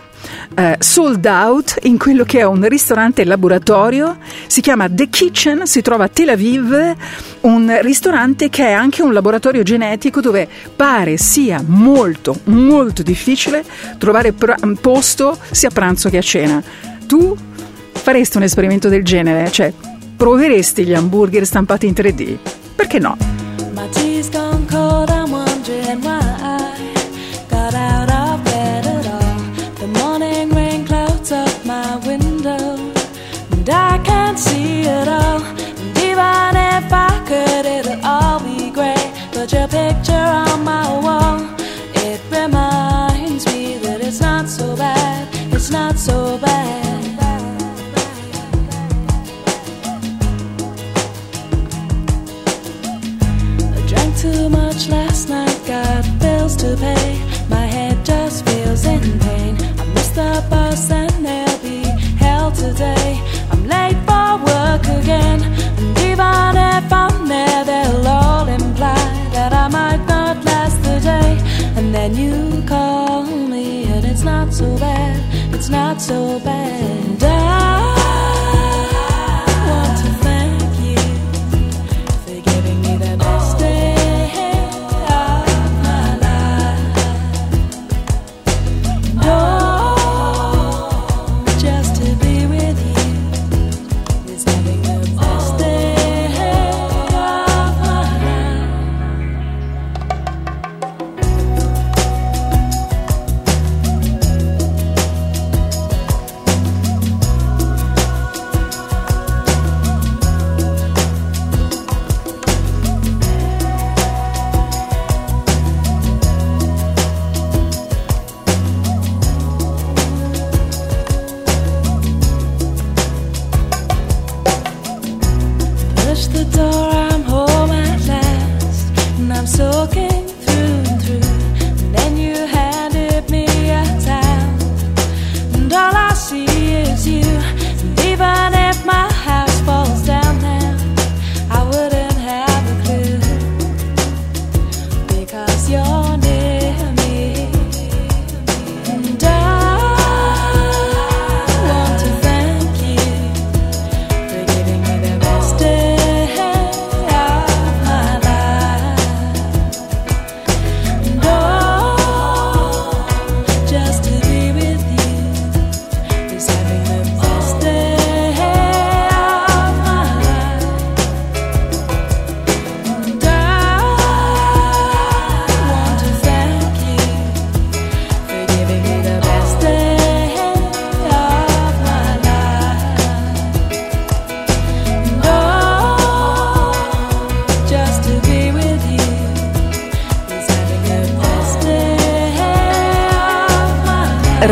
eh, sold out in quello che è un ristorante laboratorio, si chiama The Kitchen, si trova a Tel Aviv, un ristorante che è anche un laboratorio genetico dove pare sia molto molto difficile trovare pr- posto sia a pranzo che a cena. Tu faresti un esperimento del genere? Cioè, proveresti gli hamburger stampati in 3D? Perché no? But your picture on my wall, it reminds me that it's not so bad, it's not so bad. I drank too much last night, got bills to pay. My head just feels in pain. I missed the bus And then you call me, and it's not so bad, it's not so bad. I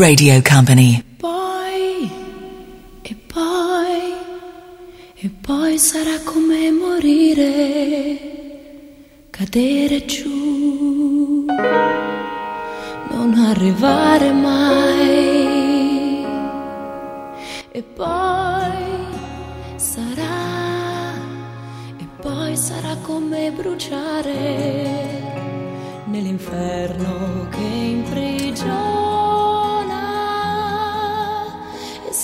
Radio Company. Poi, e poi, e poi sarà come morire, cadere giù, non arrivare mai. E poi sarà, e poi sarà come bruciare nell'inferno che imprigiona.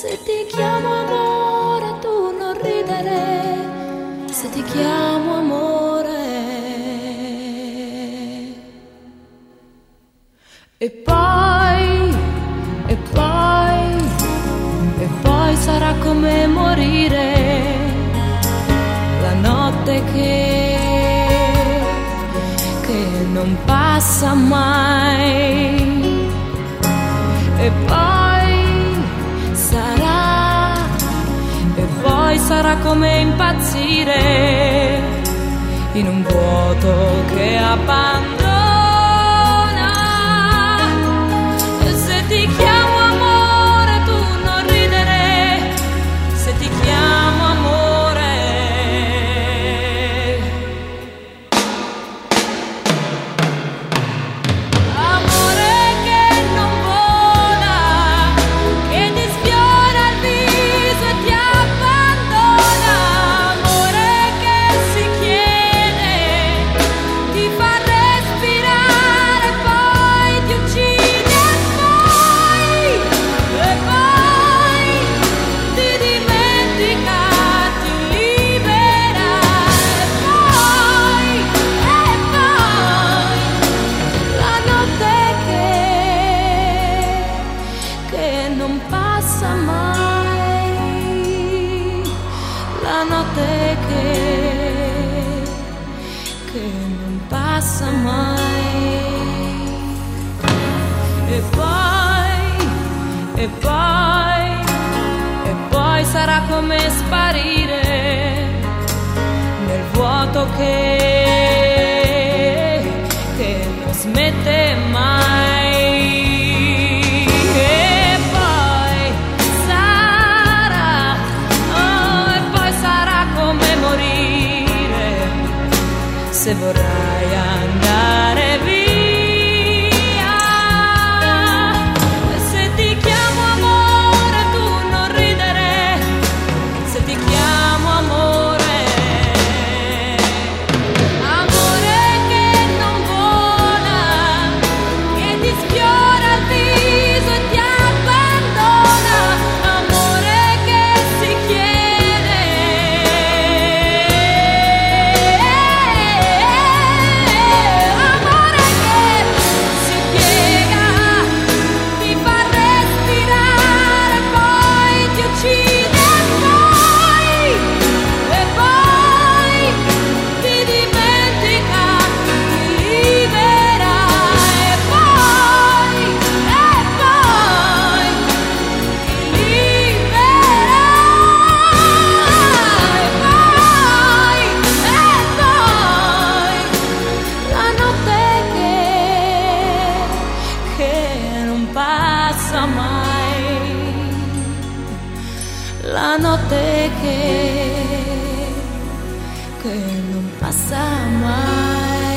Se ti chiamo amore tu non ridere, se ti chiamo amore. E poi, e poi, e poi sarà come morire la notte che, che non passa mai. E poi sarà come impazzire in un vuoto che abbandona. La notte che, che non passa mai.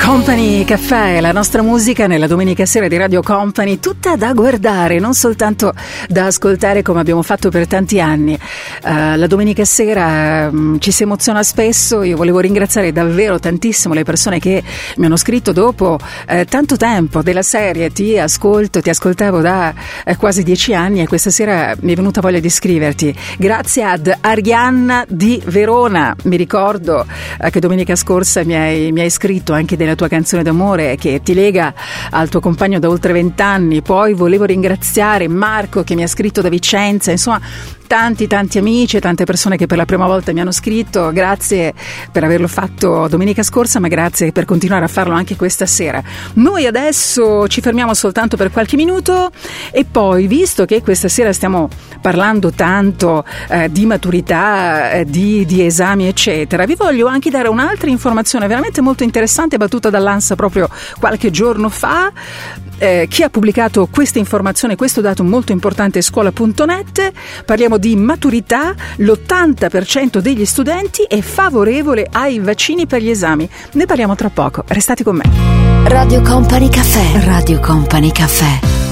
Company Caffè, la nostra musica nella domenica sera di Radio Company, tutta da guardare, non soltanto da ascoltare come abbiamo fatto per tanti anni. Uh, la domenica sera um, ci si emoziona spesso, io volevo ringraziare davvero tantissimo le persone che mi hanno scritto dopo uh, tanto tempo della serie, ti ascolto, ti ascoltavo da uh, quasi dieci anni e questa sera mi è venuta voglia di scriverti. Grazie ad Arianna di Verona, mi ricordo che domenica scorsa mi hai, mi hai scritto anche della tua canzone d'amore che ti lega al tuo compagno da oltre vent'anni. Poi volevo ringraziare Marco che mi ha scritto da Vicenza, insomma tanti tanti amici e tante persone che per la prima volta mi hanno scritto, grazie per averlo fatto domenica scorsa, ma grazie per continuare a farlo anche questa sera. Noi adesso ci fermiamo soltanto per qualche minuto e poi, visto che questa sera stiamo parlando tanto eh, di maturità, eh, di, di esami, eccetera, vi voglio anche dare un'altra informazione veramente molto interessante battuta dall'ANSA proprio qualche giorno fa. Eh, chi ha pubblicato questa informazione, questo dato molto importante è scuola.net. Parliamo di maturità, l'80% degli studenti è favorevole ai vaccini per gli esami. Ne parliamo tra poco, restate con me. Radio Company Caffè, Radio Company Caffè.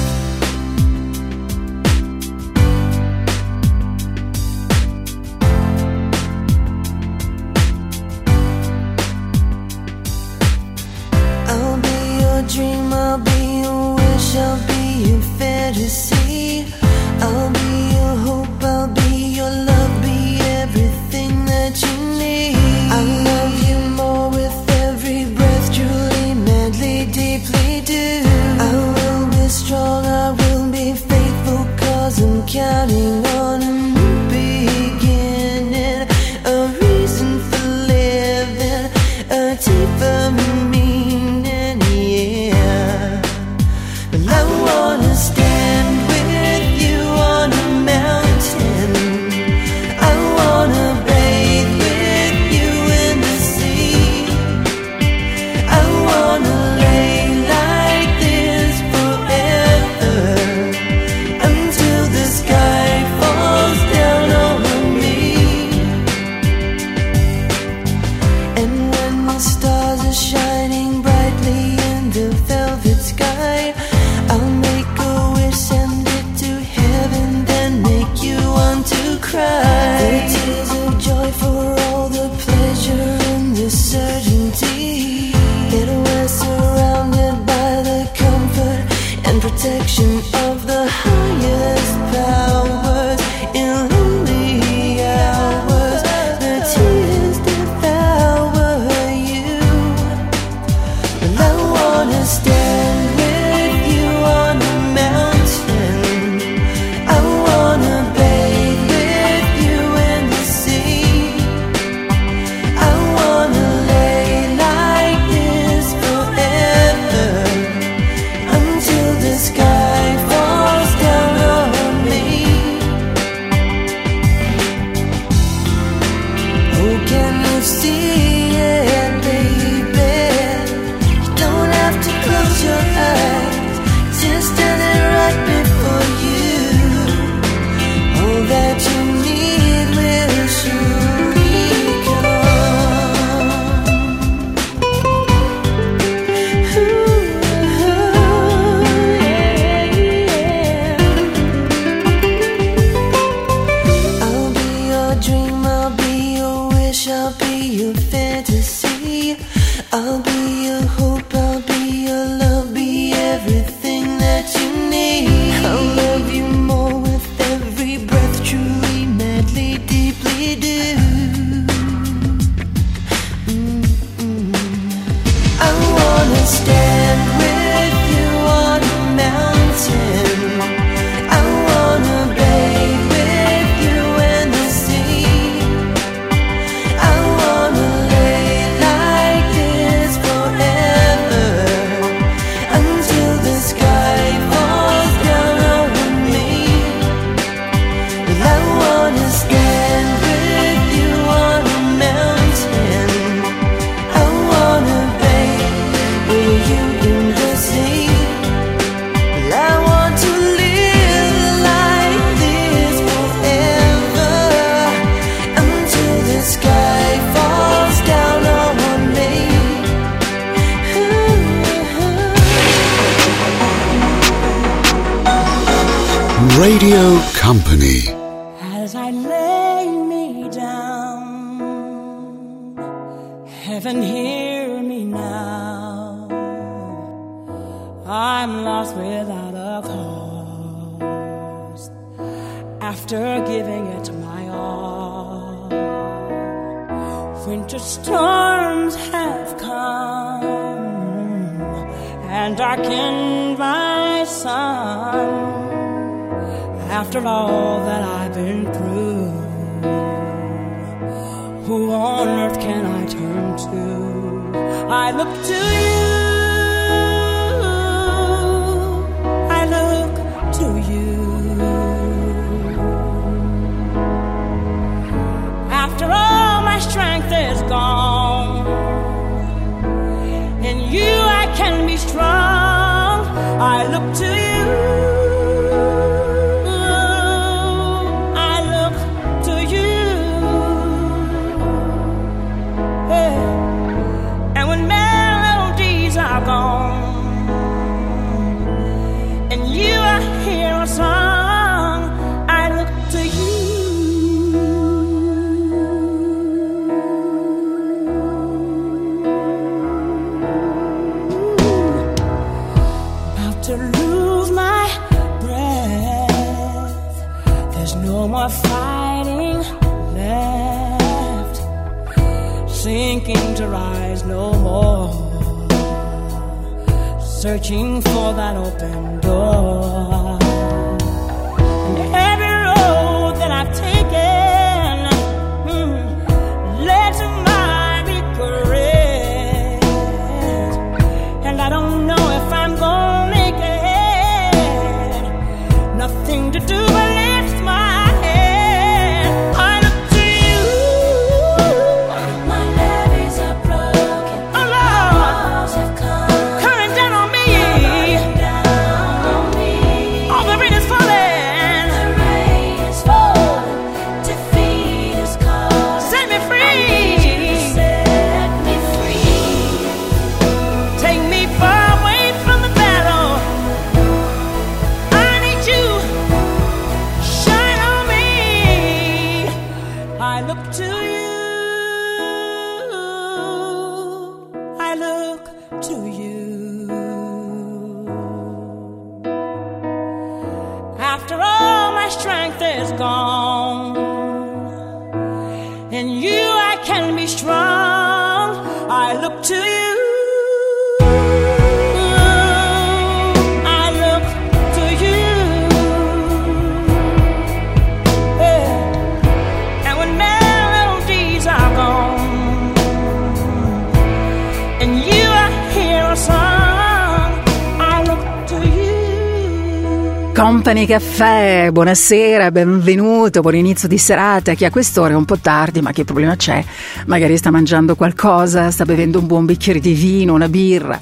Caffè, buonasera, benvenuto, buon inizio di serata. Chi a quest'ora è un po' tardi, ma che problema c'è? Magari sta mangiando qualcosa, sta bevendo un buon bicchiere di vino, una birra,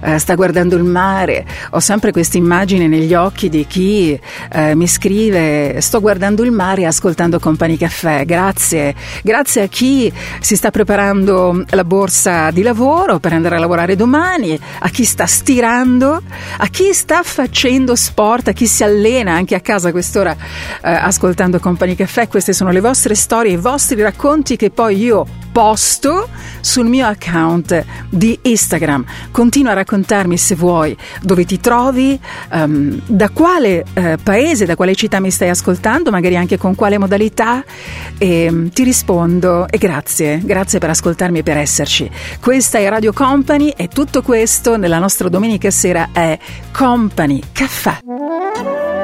eh, sta guardando il mare. Ho sempre questa immagine negli occhi di chi eh, mi scrive: Sto guardando il mare ascoltando Company Caffè. Grazie, grazie a chi si sta preparando la borsa di lavoro per andare a lavorare domani, a chi sta stirando, a chi sta facendo sport, a chi si allena anche a casa quest'ora eh, ascoltando Company Caffè. Queste sono le vostre storie, i vostri racconti che poi io posto sul mio account di Instagram. Continua a raccontarmi se vuoi dove ti trovi, ehm, da quale eh, paese, da quale città mi stai ascoltando, magari anche con quale modalità. E, mm, ti rispondo e grazie, grazie per ascoltarmi e per esserci. Questa è Radio Company e tutto questo nella nostra domenica sera è Company Caffè.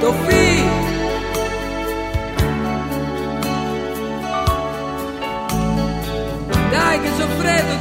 Toffì! Dai che sono freddo,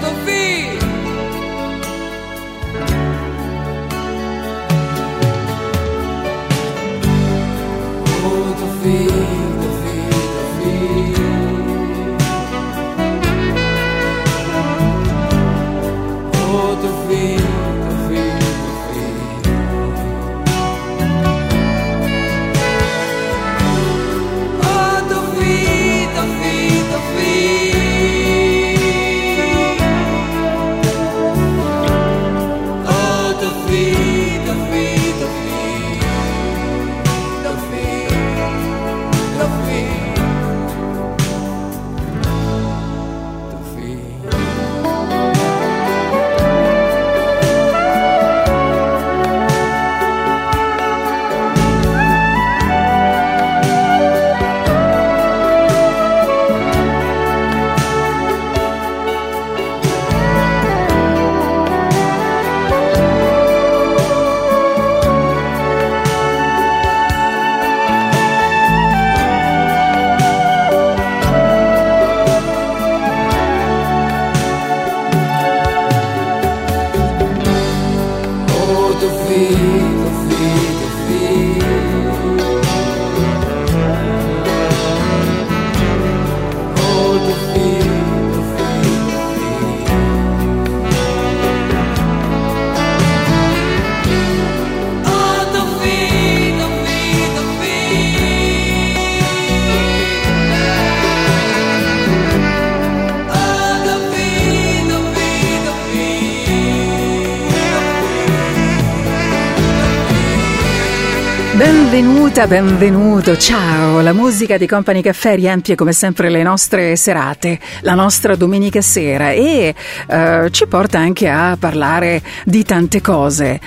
Benvenuta, benvenuto, ciao! La musica di Company Caffè riempie come sempre le nostre serate, la nostra domenica sera e eh, ci porta anche a parlare di tante cose.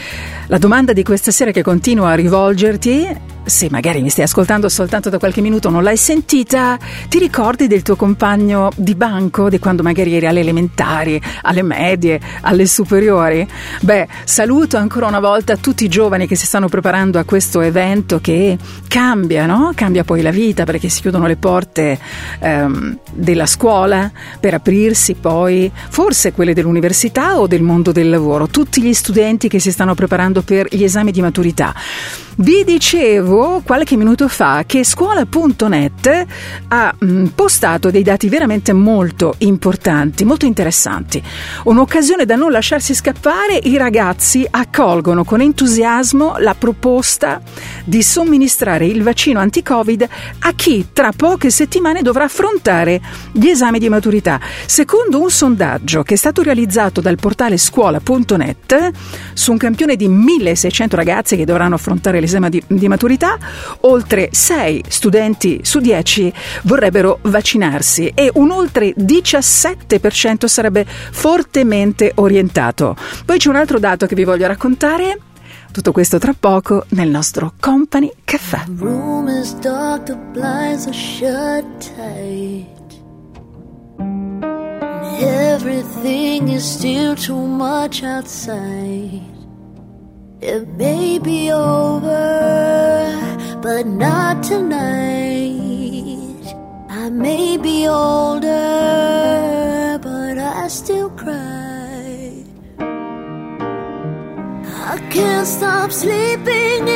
La domanda di questa sera che continuo a rivolgerti se magari mi stai ascoltando soltanto da qualche minuto non l'hai sentita, ti ricordi del tuo compagno di banco di quando magari eri alle elementari, alle medie, alle superiori? Beh, saluto ancora una volta tutti i giovani che si stanno preparando a questo evento che cambia, no? Cambia poi la vita perché si chiudono le porte ehm, della scuola per aprirsi poi forse quelle dell'università o del mondo del lavoro. Tutti gli studenti che si stanno preparando per gli esami di maturità. Vi dicevo qualche minuto fa che scuola.net ha mh, postato dei dati veramente molto importanti, molto interessanti. Un'occasione da non lasciarsi scappare, i ragazzi accolgono con entusiasmo la proposta di somministrare il vaccino anti-Covid a chi tra poche settimane dovrà affrontare gli esami di maturità. Secondo un sondaggio che è stato realizzato dal portale scuola.net su un campione di 1600 ragazzi che dovranno affrontare l'esame di, di maturità, oltre 6 studenti su 10 vorrebbero vaccinarsi e un oltre 17% sarebbe fortemente orientato. Poi c'è un altro dato che vi voglio raccontare. Tutto questo tra poco nel nostro Company Caffè. room is dark, the blinds are shut tight. Everything is still too much outside. It may be over, but not tonight. I may be older, but I still cry. I can't stop sleeping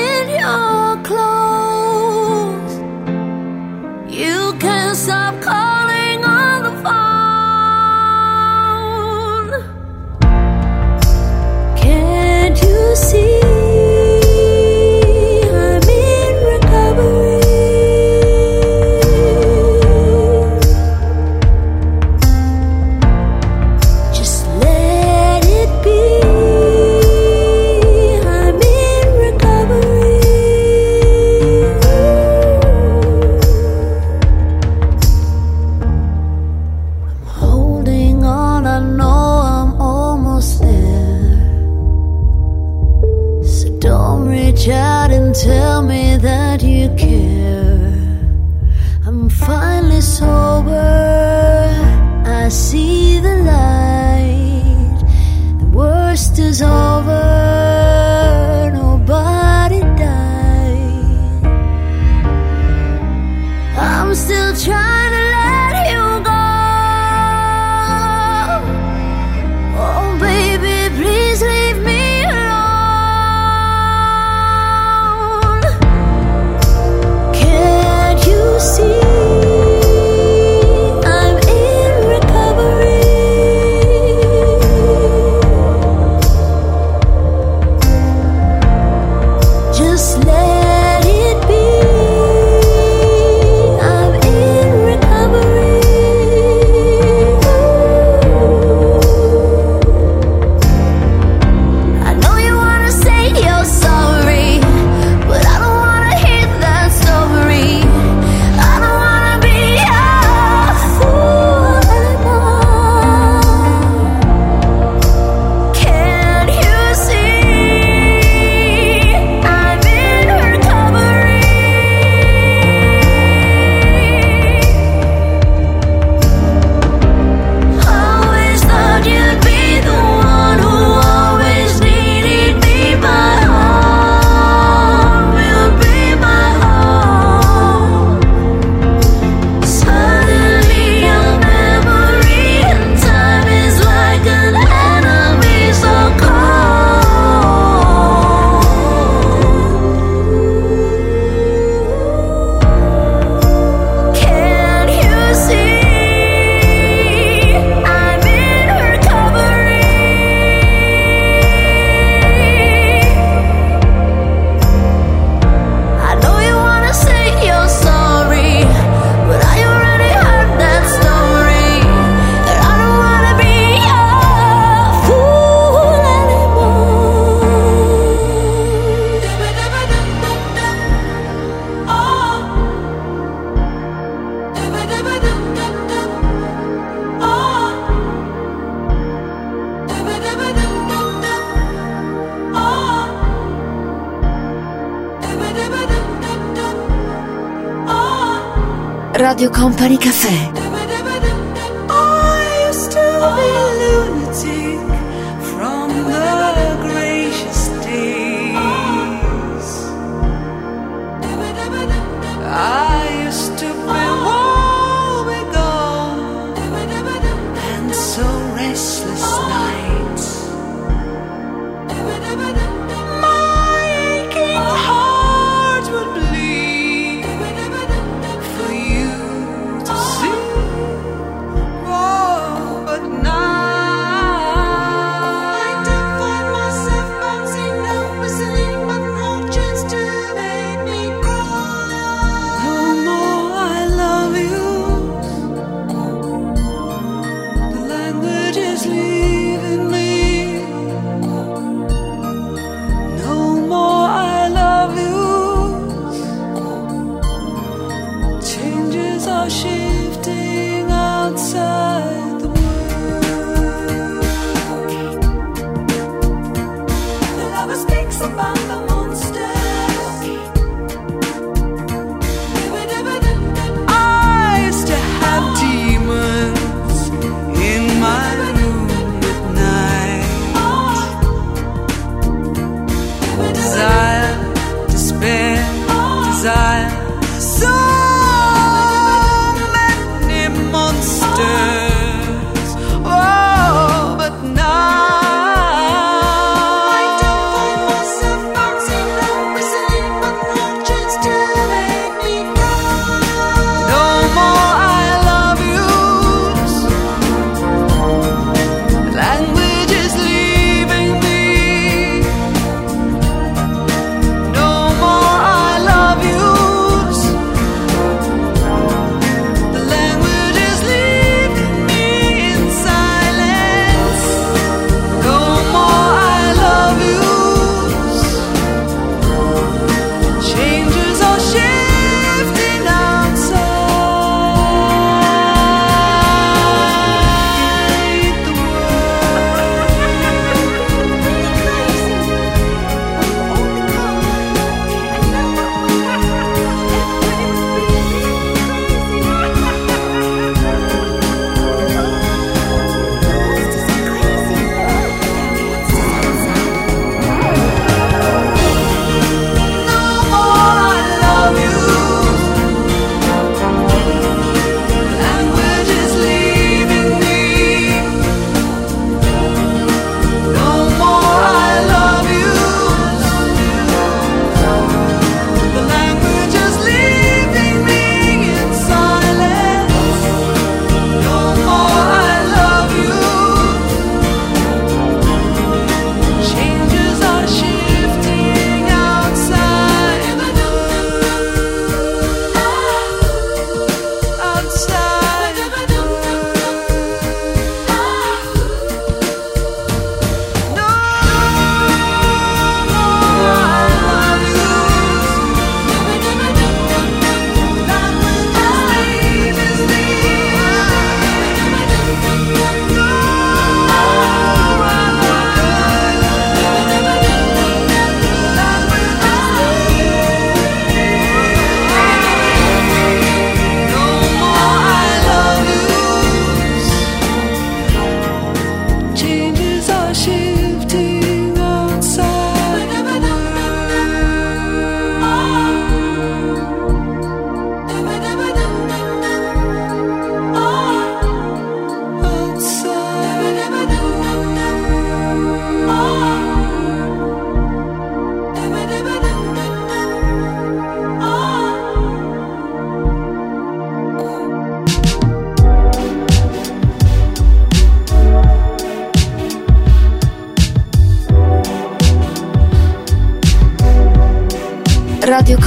Radio Company Caffè.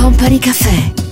Company Caffè.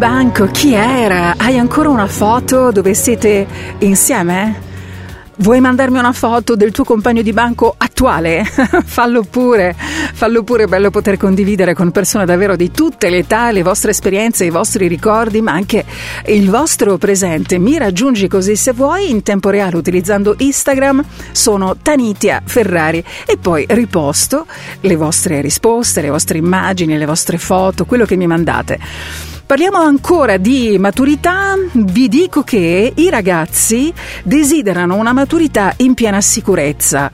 Banco? Chi era? Hai ancora una foto dove siete insieme? Vuoi mandarmi una foto del tuo compagno di banco attuale? fallo pure, fallo pure, è bello poter condividere con persone davvero di tutte le età le vostre esperienze, i vostri ricordi, ma anche il vostro presente. Mi raggiungi così se vuoi in tempo reale utilizzando Instagram, sono Tanitia Ferrari e poi riposto le vostre risposte, le vostre immagini, le vostre foto, quello che mi mandate. Parliamo ancora di maturità, vi dico che i ragazzi desiderano una maturità in piena sicurezza.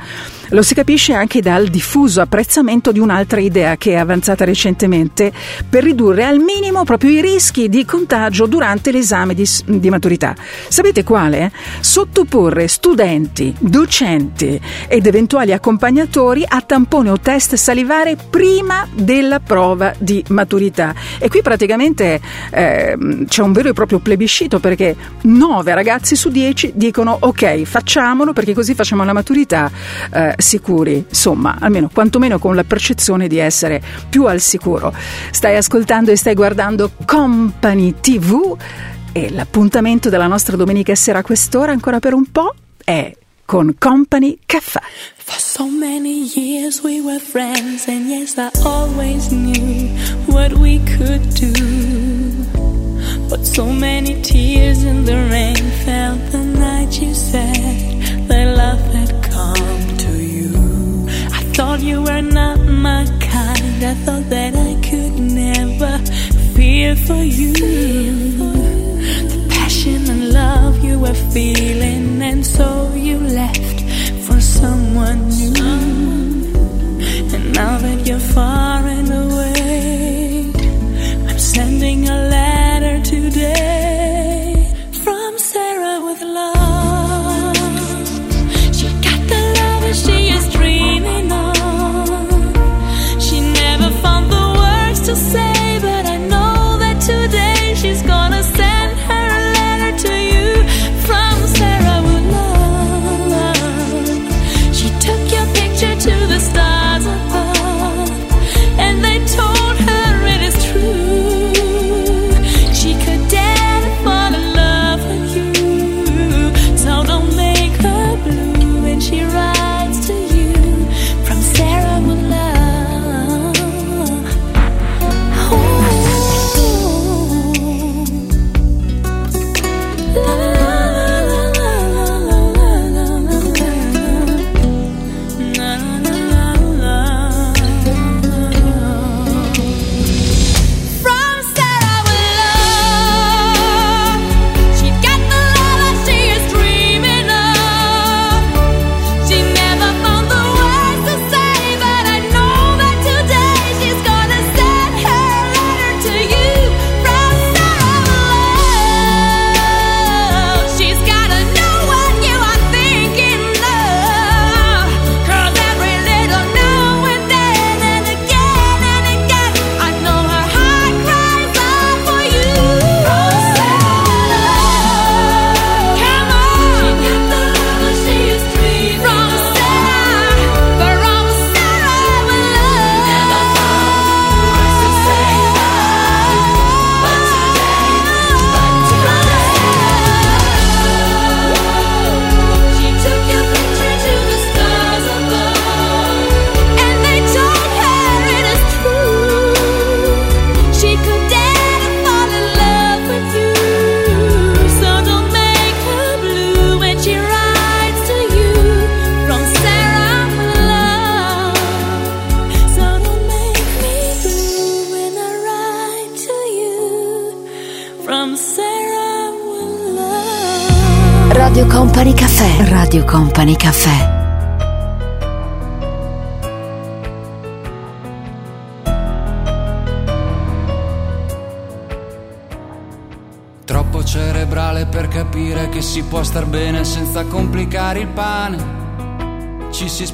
Lo si capisce anche dal diffuso apprezzamento di un'altra idea che è avanzata recentemente per ridurre al minimo proprio i rischi di contagio durante l'esame di, di maturità. Sapete quale? Sottoporre studenti, docenti ed eventuali accompagnatori a tampone o test salivare prima della prova di maturità. E qui praticamente eh, c'è un vero e proprio plebiscito perché 9 ragazzi su 10 dicono ok facciamolo perché così facciamo la maturità eh, sicuri, insomma almeno quantomeno con la percezione di essere più al sicuro. Stai ascoltando e stai guardando Company TV e l'appuntamento della nostra domenica sera a quest'ora ancora per un po' è con Company Caffè. For so many years we were friends, and yes, I always knew what we could do. But so many tears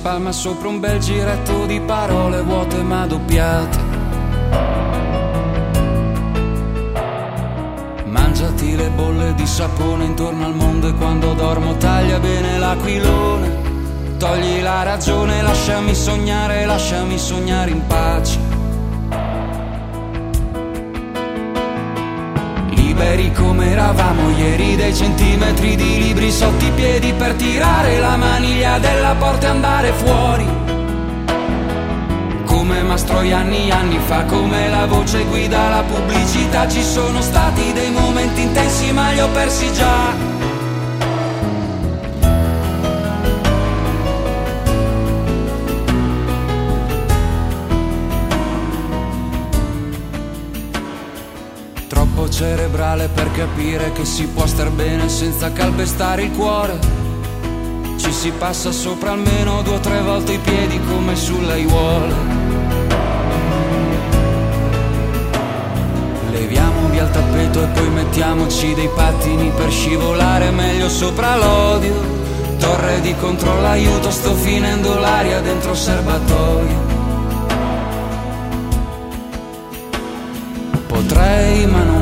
spalma sopra un bel giretto di parole vuote ma doppiate. Mangiati le bolle di sapone intorno al mondo e quando dormo taglia bene l'aquilone. Togli la ragione, lasciami sognare, lasciami sognare in pace. Liberi come eravamo ieri dei centimetri di libri sotto i piedi per tirare la maniglia della porta e andare fuori. Come Mastroi anni anni fa, come la voce guida la pubblicità, ci sono stati dei momenti intensi ma li ho persi già. Cerebrale per capire che si può star bene senza calpestare il cuore. Ci si passa sopra almeno due o tre volte i piedi come sulle aiuole. Leviamo via il tappeto e poi mettiamoci dei pattini per scivolare meglio sopra l'odio. Torre di controllo, aiuto, sto finendo l'aria dentro il serbatoio. Potrei ma non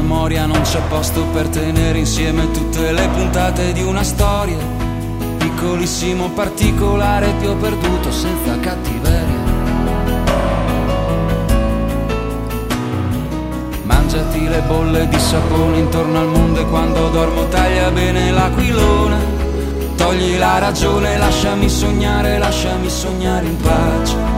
memoria non c'è posto per tenere insieme tutte le puntate di una storia. Piccolissimo particolare ti ho perduto senza cattiveria. Mangiati le bolle di sapone intorno al mondo e quando dormo taglia bene l'aquilone. Togli la ragione, lasciami sognare, lasciami sognare in pace.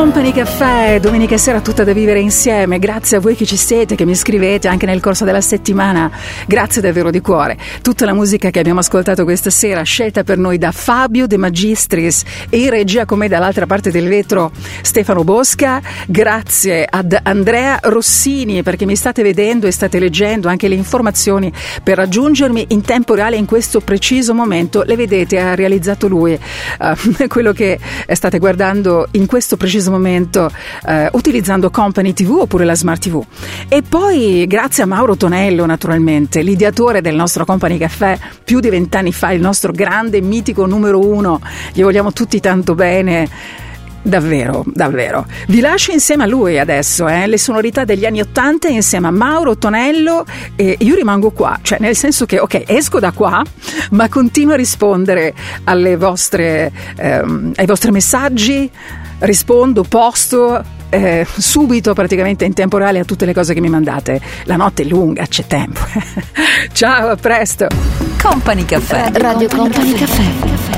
Company Caffè, domenica sera tutta da vivere insieme. Grazie a voi che ci siete, che mi scrivete anche nel corso della settimana. Grazie davvero di cuore. Tutta la musica che abbiamo ascoltato questa sera, scelta per noi da Fabio De Magistris e in regia con me dall'altra parte del vetro Stefano Bosca. Grazie ad Andrea Rossini perché mi state vedendo e state leggendo anche le informazioni per raggiungermi in tempo reale in questo preciso momento. Le vedete, ha realizzato lui uh, quello che state guardando in questo preciso momento eh, utilizzando Company TV oppure la Smart TV. E poi grazie a Mauro Tonello naturalmente, l'ideatore del nostro Company Caffè più di vent'anni fa, il nostro grande mitico numero uno, gli vogliamo tutti tanto bene. Davvero, davvero. Vi lascio insieme a lui adesso, eh, le sonorità degli anni Ottanta insieme a Mauro Tonello e io rimango qua, cioè nel senso che ok, esco da qua, ma continuo a rispondere alle vostre, ehm, ai vostri messaggi, rispondo, posto eh, subito praticamente in tempo reale a tutte le cose che mi mandate. La notte è lunga, c'è tempo. Ciao, a presto. Company Caffè. Radio Company Caffè. Company.